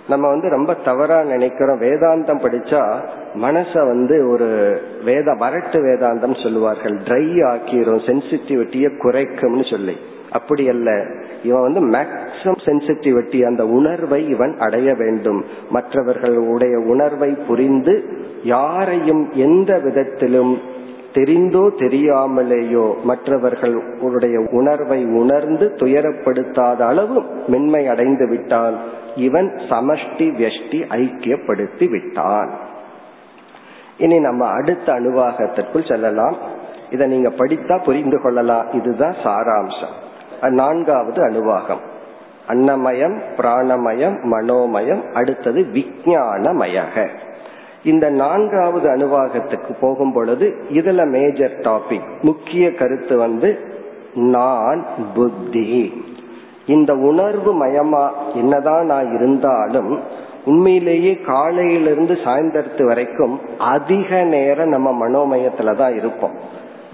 நம்ம வந்து ரொம்ப தவறா நினைக்கிறோம். வேதாந்தம் படிச்சா மனச வந்து ஒரு வேத வரட்டு வேதாந்தம் சொல்லுவார்கள். ட்ரை ஆக்கிரும் சென்சிட்டிவிட்டிய குறைக்கும்னு சொல்லி. அப்படி அல்ல. இவன் வந்து மேக்சிமம் சென்சிட்டிவிட்டி அந்த உணர்வை இவன் அடைய வேண்டும். மற்றவர்களுடைய உணர்வை புரிந்து யாரையும் எந்த விதத்திலும் தெரிந்தோ தெரியாமலேயோ மற்றவர்களுடைய உணர்வை உணர்ந்து துயரப்படுத்தாத அளவு மென்மை அடைந்து விட்டான். இவன் சமஷ்டி வெஷ்டி ஐக்கியப்படுத்தி விட்டான். இனி நம்ம அடுத்த அனுவாகத்திற்குள் செல்லலாம். இதை நீங்க படித்தா புரிந்து கொள்ளலாம். இதுதான் சாராம்சம். நான்காவது அனுவாகம் அன்னமயம் பிராணமயம் மனோமயம் அடுத்தது விஜயானமயக இந்த நான்காவது அணுவாகத்துக்கு போகும் பொழுது இதுல மேஜர் டாபிக் முக்கிய கருத்து வந்து நான் புத்தி. இந்த உணர்வு மயமா என்னதான் நான் இருந்தாலும் உண்மையிலேயே காலையிலிருந்து சாயந்தரத்து வரைக்கும் அதிக நேரம் நம்ம மனோமயத்துல தான் இருப்போம்.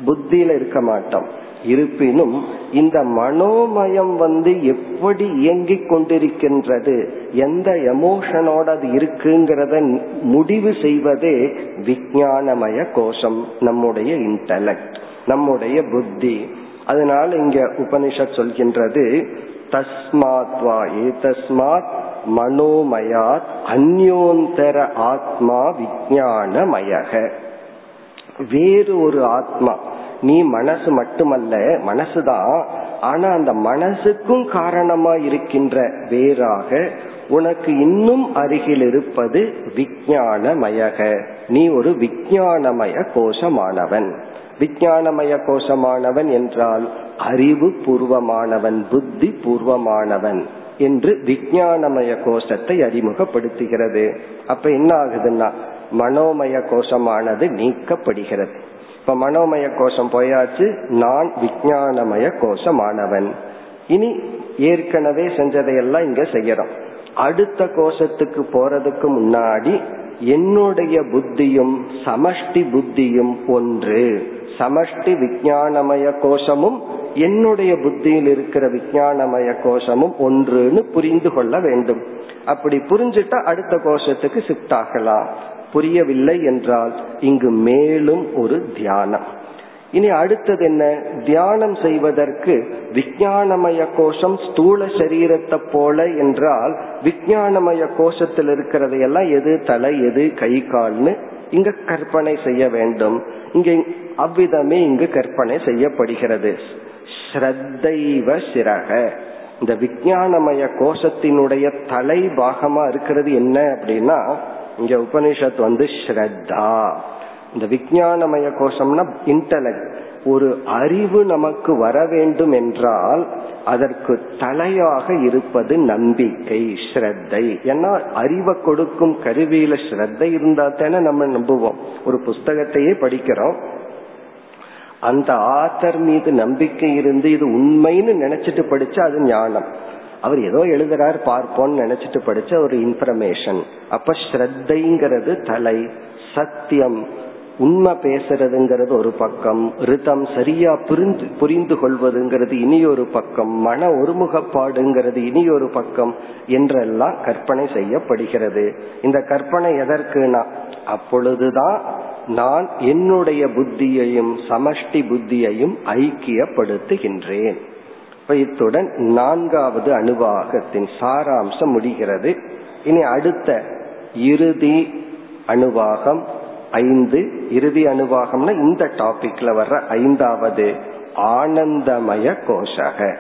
புத்தியில இருக்க மாட்டோம். இருப்பினும் இந்த மனோமயம் வந்து எப்படி இயங்கிக் கொண்டிருக்கின்றது எந்த எமோஷனோட அது இருக்குங்கிறத முடிவு செய்வதே விஜயானமய கோஷம் நம்முடைய இன்டலெக்ட் நம்முடைய புத்தி. அதனால இங்க உபனிஷத் சொல்கின்றது தஸ்மாத்வா ஏதஸ்மாத் தஸ்மாத் மனோமயாத் அந்யோந்தர ஆத்மா விஜயானமயக வேறு ஒரு ஆத்மா நீ மனசு மட்டுமல்ல மனசுதான். ஆனா அந்த மனசுக்கும் காரணமா இருக்கின்ற வேறாக உனக்கு இன்னும் அருகில் இருப்பது விஜயானமயக நீ ஒரு விஜயானமய கோஷமானவன். விஜயானமய கோஷமானவன் என்றால் அறிவு பூர்வமானவன் புத்தி பூர்வமானவன் என்று விஜயானமய கோஷத்தை அறிமுகப்படுத்துகிறது. அப்ப என்ன ஆகுதுன்னா மனோமய கோஷமானது நீக்கப்படுகிறது. இப்ப மனோமய கோஷம் போயாச்சு நான் விஜயானமய கோஷமானவன். இனி ஏற்கனவே செஞ்சதையெல்லாம் இங்க செய்யறோம். அடுத்த கோஷத்துக்கு போறதுக்கு முன்னாடி என்னுடைய புத்தியும் சமஷ்டி புத்தியும் ஒன்று. சமஷ்டி விஜயானமய கோஷமும் என்னுடைய புத்தியில் இருக்கிற விஜயானமய கோஷமும் ஒன்றுன்னு புரிந்து கொள்ள வேண்டும். அப்படி புரிஞ்சுட்டா அடுத்த கோஷத்துக்கு ஷிஃப்ட் ஆகலாம். புரியவில்லை என்றால் இங்கு மேலும் ஒரு தியானம். இனி அடுத்தது என்ன? தியானம் செய்வதற்கு விஞ்ஞானமய கோஷம் ஸ்தூல சரீரத்தை போல என்றால் விஞ்ஞானமய கோஷத்தில் இருக்கிறது எல்லாம் எது தலை எது கை கால்னு இங்க கற்பனை செய்ய வேண்டும். இங்க அவ்விதமே இங்கு கற்பனை செய்யப்படுகிறது. ஸ்ரத்தைவ சிறக இந்த விஞ்ஞானமய கோஷத்தினுடைய தலை பாகமா இருக்கிறது என்ன அப்படின்னா இங்க உபனிஷத் வந்து ஸ்ரத்தா. இந்த விஞ்ஞானமய கோஷம்னா இன்டலெக்ட் ஒரு அறிவு நமக்கு வர வேண்டும் என்றால் அதற்கு தலையாக இருப்பது நம்பிக்கை ஸ்ரத்தை. ஏன்னா அறிவை கொடுக்கும் கருவியில ஸ்ரத்தை இருந்தா தானே நம்ம நம்புவோம். ஒரு புஸ்தகத்தையே படிக்கிறோம். அந்த ஆத்தர் மீது நம்பிக்கை இருந்து இது உண்மைன்னு நினைச்சிட்டு படிச்சா அது ஞானம். அவர் ஏதோ எழுதுறார் பார்ப்போம்னு நினைச்சிட்டு படிச்ச ஒரு இன்ஃபர்மேஷன் அப்ப ஸ்ரத்தைங்கிறது தலை சத்தியம் உண்மை பேசுறதுங்கிறது ஒரு பக்கம் ரிதம் சரியா புரிந்து புரிந்து கொள்வதுங்கிறது இனி ஒரு பக்கம் மன ஒருமுகப்பாடுங்கிறது இனி ஒரு பக்கம் என்றெல்லாம் கற்பனை செய்யப்படுகிறது. இந்த கற்பனை எதற்குனா அப்பொழுதுதான் நான் என்னுடைய புத்தியையும் சமஷ்டி புத்தியையும் ஐக்கியப்படுத்துகின்றேன். இப்ப இத்துடன் நான்காவது அணுவாகத்தின் சாராம்சம் முடிகிறது. இனி அடுத்த இறுதி அணுவாகம் ஐந்து. இறுதி அணுவாகம்னா இந்த டாபிக்ல வர்ற ஐந்தாவது ஆனந்தமய கோஷக.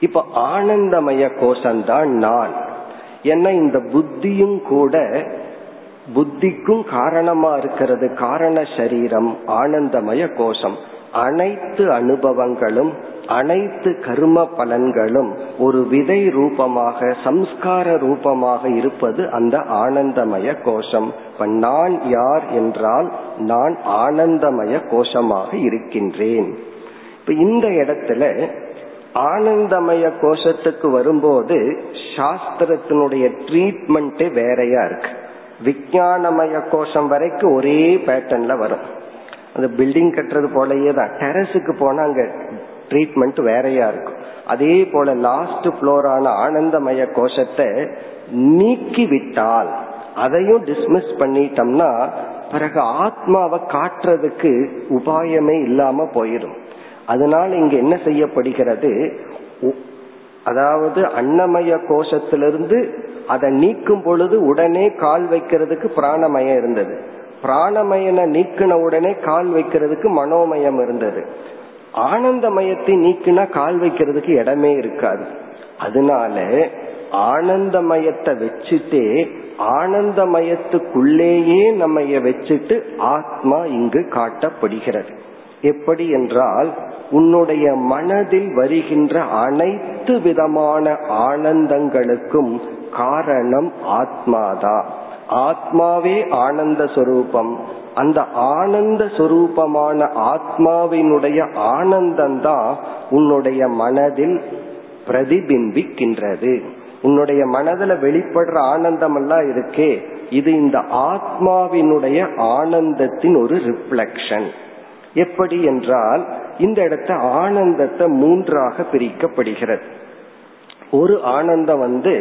இப்ப ஆனந்தமய கோஷம்தான் நான். ஏன்னா இந்த புத்தியும் கூட புத்திக்கும் காரணமா இருக்கிறது. காரண சரீரம் ஆனந்தமய கோஷம். அனைத்து அனுபவங்களும் அனைத்து கர்ம பலன்களும் ஒரு விதை ரூபமாக சம்ஸ்கார ரூபமாக இருப்பது அந்த ஆனந்தமய கோஷம். நான் யார் என்றால் நான் ஆனந்தமய கோஷமாக இருக்கின்றேன். இப்ப இந்த இடத்துல ஆனந்தமய கோஷத்துக்கு வரும்போது சாஸ்திரத்தினுடைய ட்ரீட்மெண்ட்டே வேறையா இருக்கு. விஞ்ஞானமய கோஷம் வரைக்கும் ஒரே பேட்டர்ன்ல வரும். அந்த பில்டிங் கட்டுறது போலயே தான். டெரஸுக்கு போனா அங்க ட்ரீட்மெண்ட் வேறையா இருக்கும். அதே போல லாஸ்ட் புளோரான ஆனந்தமய கோஷத்தை நீக்கி விட்டால் அதையும் டிஸ்மிஸ் பண்ணிட்டோம்னா பிறகு ஆத்மாவை காட்டுறதுக்கு உபாயமே இல்லாம போயிடும். அதனால இங்க என்ன செய்யப்படுகிறது? அதாவது அன்னமய கோஷத்திலிருந்து அதை நீக்கும் பொழுது உடனே கால் வைக்கிறதுக்கு பிராணமயம் இருந்தது. பிராணமயனை நீக்கின உடனே கால் வைக்கிறதுக்கு மனோமயம் இருந்தது. ஆனந்தமயத்தை நீக்கினா கால் வைக்கிறதுக்கு இடமே இருக்காது. அதனால ஆனந்தமயத்தை வச்சுட்டே ஆனந்தமயத்துக்குள்ளேயே நம்ம வச்சுட்டு ஆத்மா இங்கு காட்டப்படுகிறது. எப்படி என்றால் உன்னுடைய மனதில் வருகின்ற அனைத்து விதமான ஆனந்தங்களுக்கும் காரணம் ஆத்மாதான். ஆத்மாவே ஆனந்த சொரூபம். அந்த ஆனந்த சொரூபமான ஆத்மாவினுடைய ஆனந்தம்தான் உன்னுடைய மனதில் பிரதிபிம்பிக்கின்றது. உன்னுடைய மனதில் வெளிப்படுற ஆனந்தம் எல்லாம் இருக்கே. இது இந்த ஆத்மாவினுடைய ஆனந்தத்தின் ஒரு ரிஃப்ளக்ஷன் எப்படி என்றால் இந்த இடத்த ஆனந்தத்தை மூன்றாக பிரிக்கப்படுகிறது. ஒரு ஆனந்தம் வந்து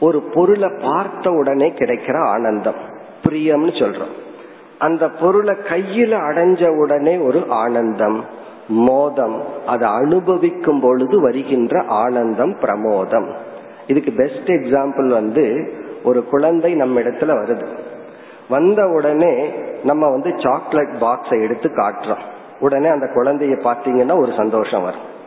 ஒரு பொருளை பார்த்த உடனே கிடைக்கிற ஆனந்தம். பிரியம்னு சொல்றோம். அந்த பொருளை கையில அடைஞ்ச உடனே ஒரு ஆனந்தம். மோதம். அதை அனுபவிக்கும் பொழுது வருகின்ற ஆனந்தம் பிரமோதம். இதுக்கு பெஸ்ட் எக்ஸாம்பிள் வந்து ஒரு குழந்தை நம்ம இடத்துல வருது. வந்த உடனே நம்ம வந்து சாக்லேட் பாக்ஸை எடுத்து காட்டுறோம். உடனே அந்த குழந்தைய பார்த்தீங்கன்னா ஒரு சந்தோஷம் வரும்.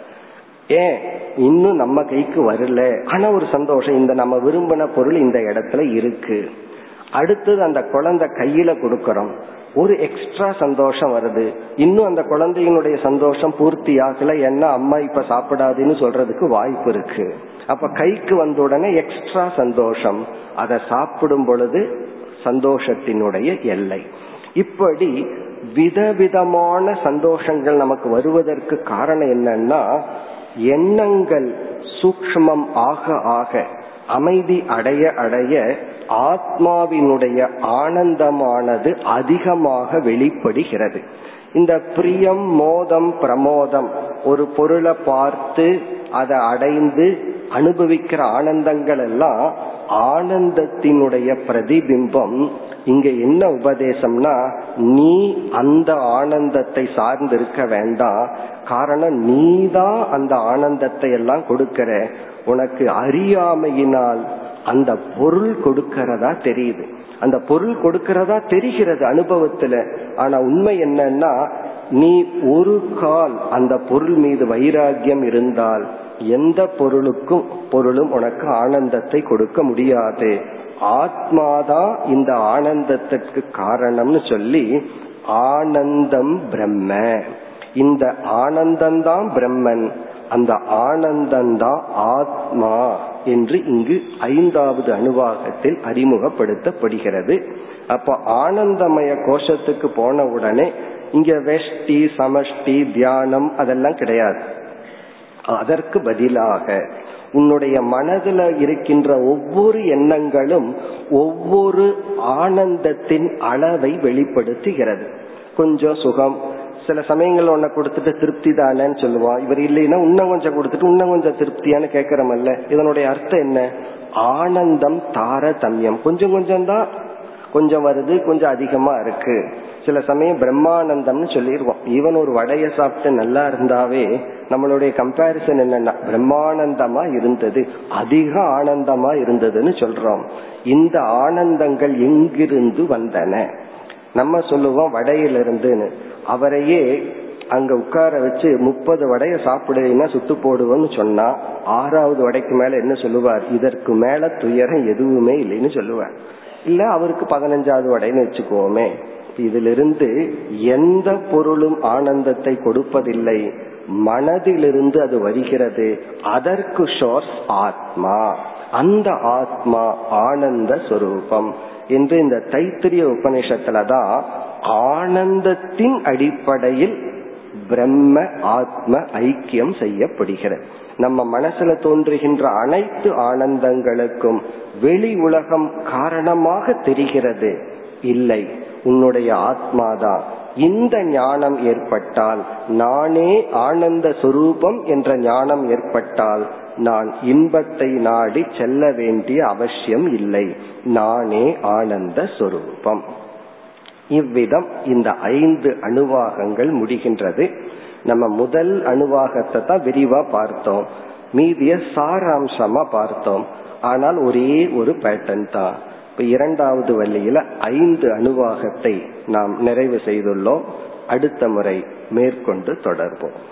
ஏன்? இன்னும் நம்ம கைக்கு வரல. ஆனா ஒரு சந்தோஷம். இந்த நம்ம விரும்பின பொருள் இந்த இடத்துல இருக்கு. அடுத்தது அந்த குழந்தை கையில கொடுக்கறோம். ஒரு எக்ஸ்ட்ரா சந்தோஷம் வருது. இன்னும் அந்த குழந்தையினுடைய சந்தோஷம் பூர்த்தி ஆகல. ஏன்னா அம்மா இப்ப சாப்பிடாதுன்னு சொல்றதுக்கு வாய்ப்பு இருக்கு. அப்ப கைக்கு வந்த உடனே எக்ஸ்ட்ரா சந்தோஷம். அதை சாப்பிடும் பொழுது சந்தோஷத்தினுடைய எல்லை. இப்படி விதவிதமான சந்தோஷங்கள் நமக்கு வருவதற்கு காரணம் என்னன்னா எண்ணங்கள் சூக்மம் ஆக ஆக அமைதி அடைய அடைய ஆத்மாவினுடைய ஆனந்தமானது அதிகமாக வெளிப்படுகிறது. இந்த பிரியம் மோதம் பிரமோதம் ஒரு பொருளை பார்த்து அதை அடைந்து அனுபவிக்கிற ஆனந்தங்கள் எல்லாம் ஆனந்தத்தினுடைய பிரதிபிம்பம். இங்க என்ன உபதேசம்னா நீ அந்த ஆனந்தத்தை சார்ந்து இருக்க வேண்டாம். காரணம் நீ தான் அந்த ஆனந்தத்தை எல்லாம் கொடுக்கிற. உனக்கு அறியாமையினால் அந்த பொருள் கொடுக்கிறதா தெரியுது. அந்த பொருள் கொடுக்கிறதா தெரிகிறது அனுபவத்துல. ஆனா உண்மை என்னன்னா நீ ஒரு கால் அந்த பொருள் மீது வைராகியம் இருந்தால் எந்த பொருளுக்கும் பொருளும் உனக்கு ஆனந்தத்தை கொடுக்க முடியாது. ஆத்மாதான் இந்த ஆனந்தத்திற்கு காரணம்னு சொல்லி ஆனந்தம் பிரம்ம. இந்த ஆனந்தம்தான் பிரம்மன். அந்த ஆனந்தந்தான் ஆத்மா என்று இங்கு ஐந்தாவது அணுவாகத்தில் அறிமுகப்படுத்தப்படுகிறது. அப்ப ஆனந்தமய கோஷத்துக்கு போன உடனே இங்க வெஷ்டி சமஷ்டி தியானம் அதெல்லாம் கிடையாது. அதற்கு பதிலாக உன்னுடைய மனதில் இருக்கின்ற ஒவ்வொரு எண்ணங்களும் ஒவ்வொரு ஆனந்தத்தின் அளவை வெளிப்படுத்துகிறது. கொஞ்சம் சுகம் சில சமயங்கள் உன்னை கொடுத்துட்டு திருப்தி தானேன்னு சொல்லுவான் இவர் இல்லைன்னா இன்னும் கொஞ்சம் கொடுத்துட்டு இன்னும் கொஞ்சம் திருப்தியான்னு கேட்கறமல்ல இதனுடைய அர்த்தம் என்ன? ஆனந்தம் தாரதமியம். கொஞ்சம் கொஞ்சம் தான் கொஞ்சம் வருது கொஞ்சம் அதிகமா இருக்கு. சில சமயம் பிரம்மானந்தம்னு சொல்லிடுவோம் ஈவன் ஒரு வடைய சாப்பிட்டு நல்லா இருந்தாவே நம்மளுடைய கம்பேரிசன் என்னன்னா பிரம்மானந்தமா இருந்தது அதிக ஆனந்தமா இருந்ததுன்னு சொல்றோம். இந்த ஆனந்தங்கள் எங்கிருந்து வந்தன? நம்ம சொல்லுவோம் வடையிலிருந்துன்னு. அவரையே அங்க உட்கார வச்சு முப்பது வடைய சாப்பிடுவீங்கன்னா சுட்டு போடுவோம்னு சொன்னா ஆறாவது வடைக்கு மேல என்ன சொல்லுவார்? இதற்கு மேல துயரம் எதுவுமே இல்லைன்னு சொல்லுவார். இல்ல அவருக்கு பதினஞ்சாவது வடைன்னு வச்சுக்கோமே இதிலிருந்து எந்த பொருளும் ஆனந்தத்தை கொடுப்பதில்லை. மனதிலிருந்து அது வருகிறது. அதற்கு ஷோர்ஸ் ஆத்மா. அந்த ஆத்மா ஆனந்த சொரூபம். என்று இந்த தைத்திரிய உபநிஷத்துலதான் ஆனந்தத்தின் அடிப்படையில் பிரம்ம ஆத்ம ஐக்கியம் செய்யப்படுகிறது. நம்ம மனசுல தோன்றுகின்ற அனைத்து ஆனந்தங்களுக்கும் வெளி உலகம் காரணமாக தெரிகிறது. இல்லை உன்னுடைய ஆத்மாதான். இந்த ஞானம் ஏற்பட்டால் நானே ஆனந்த சுரூபம் என்ற ஞானம் ஏற்பட்டால் நான் இன்பத்தை நாடி செல்ல வேண்டிய அவசியம் இல்லை. நானே ஆனந்த சொரூபம். இவ்விதம் இந்த ஐந்து அணுவாகங்கள் முடிகின்றது. நம்ம முதல் அணுவாகத்தை தான் விரிவா பார்த்தோம். மீதிய சாராம்சமா பார்த்தோம். ஆனால் ஒரே ஒரு பேட்டன் தான். இப்ப இரண்டாவது வள்ளியில ஐந்து அணுவாகத்தை நாம் நிறைவு செய்துள்ளோம். அடுத்த முறை மேற்கொண்டு தொடர்போம்